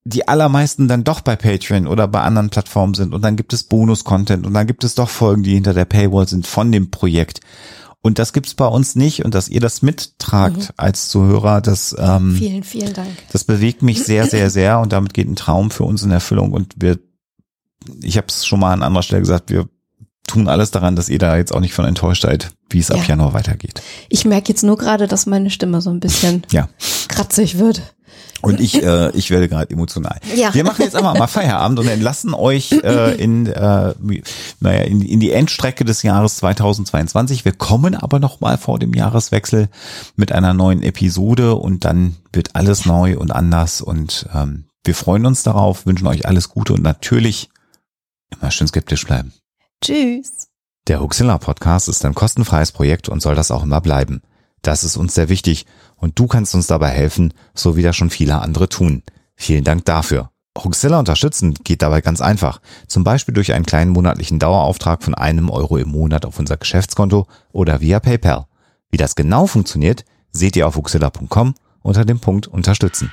die allermeisten dann doch bei Patreon oder bei anderen Plattformen sind und dann gibt es Bonus-Content und dann gibt es doch Folgen, die hinter der Paywall sind von dem Projekt. Und das gibt's bei uns nicht und dass ihr das mittragt mhm. als Zuhörer, das ähm, vielen, vielen Dank. Das bewegt mich sehr, sehr, sehr und damit geht ein Traum für uns in Erfüllung und wir, ich habe es schon mal an anderer Stelle gesagt, wir tun alles daran, dass ihr da jetzt auch nicht von enttäuscht seid, wie es ab Ja. Januar weitergeht. Ich merke jetzt nur gerade, dass meine Stimme so ein bisschen Ja. kratzig wird. Und ich, äh, ich werde gerade emotional. Ja. Wir machen jetzt einfach mal Feierabend und entlassen euch äh, in, äh, naja, in, in die Endstrecke des Jahres 2022. Wir kommen aber noch mal vor dem Jahreswechsel mit einer neuen Episode und dann wird alles neu und anders und ähm, wir freuen uns darauf, wünschen euch alles Gute und natürlich immer schön skeptisch bleiben. Tschüss. Der Huxilla Podcast ist ein kostenfreies Projekt und soll das auch immer bleiben. Das ist uns sehr wichtig und du kannst uns dabei helfen, so wie das schon viele andere tun. Vielen Dank dafür. Huxilla unterstützen geht dabei ganz einfach. Zum Beispiel durch einen kleinen monatlichen Dauerauftrag von einem Euro im Monat auf unser Geschäftskonto oder via PayPal. Wie das genau funktioniert, seht ihr auf huxilla.com unter dem Punkt Unterstützen.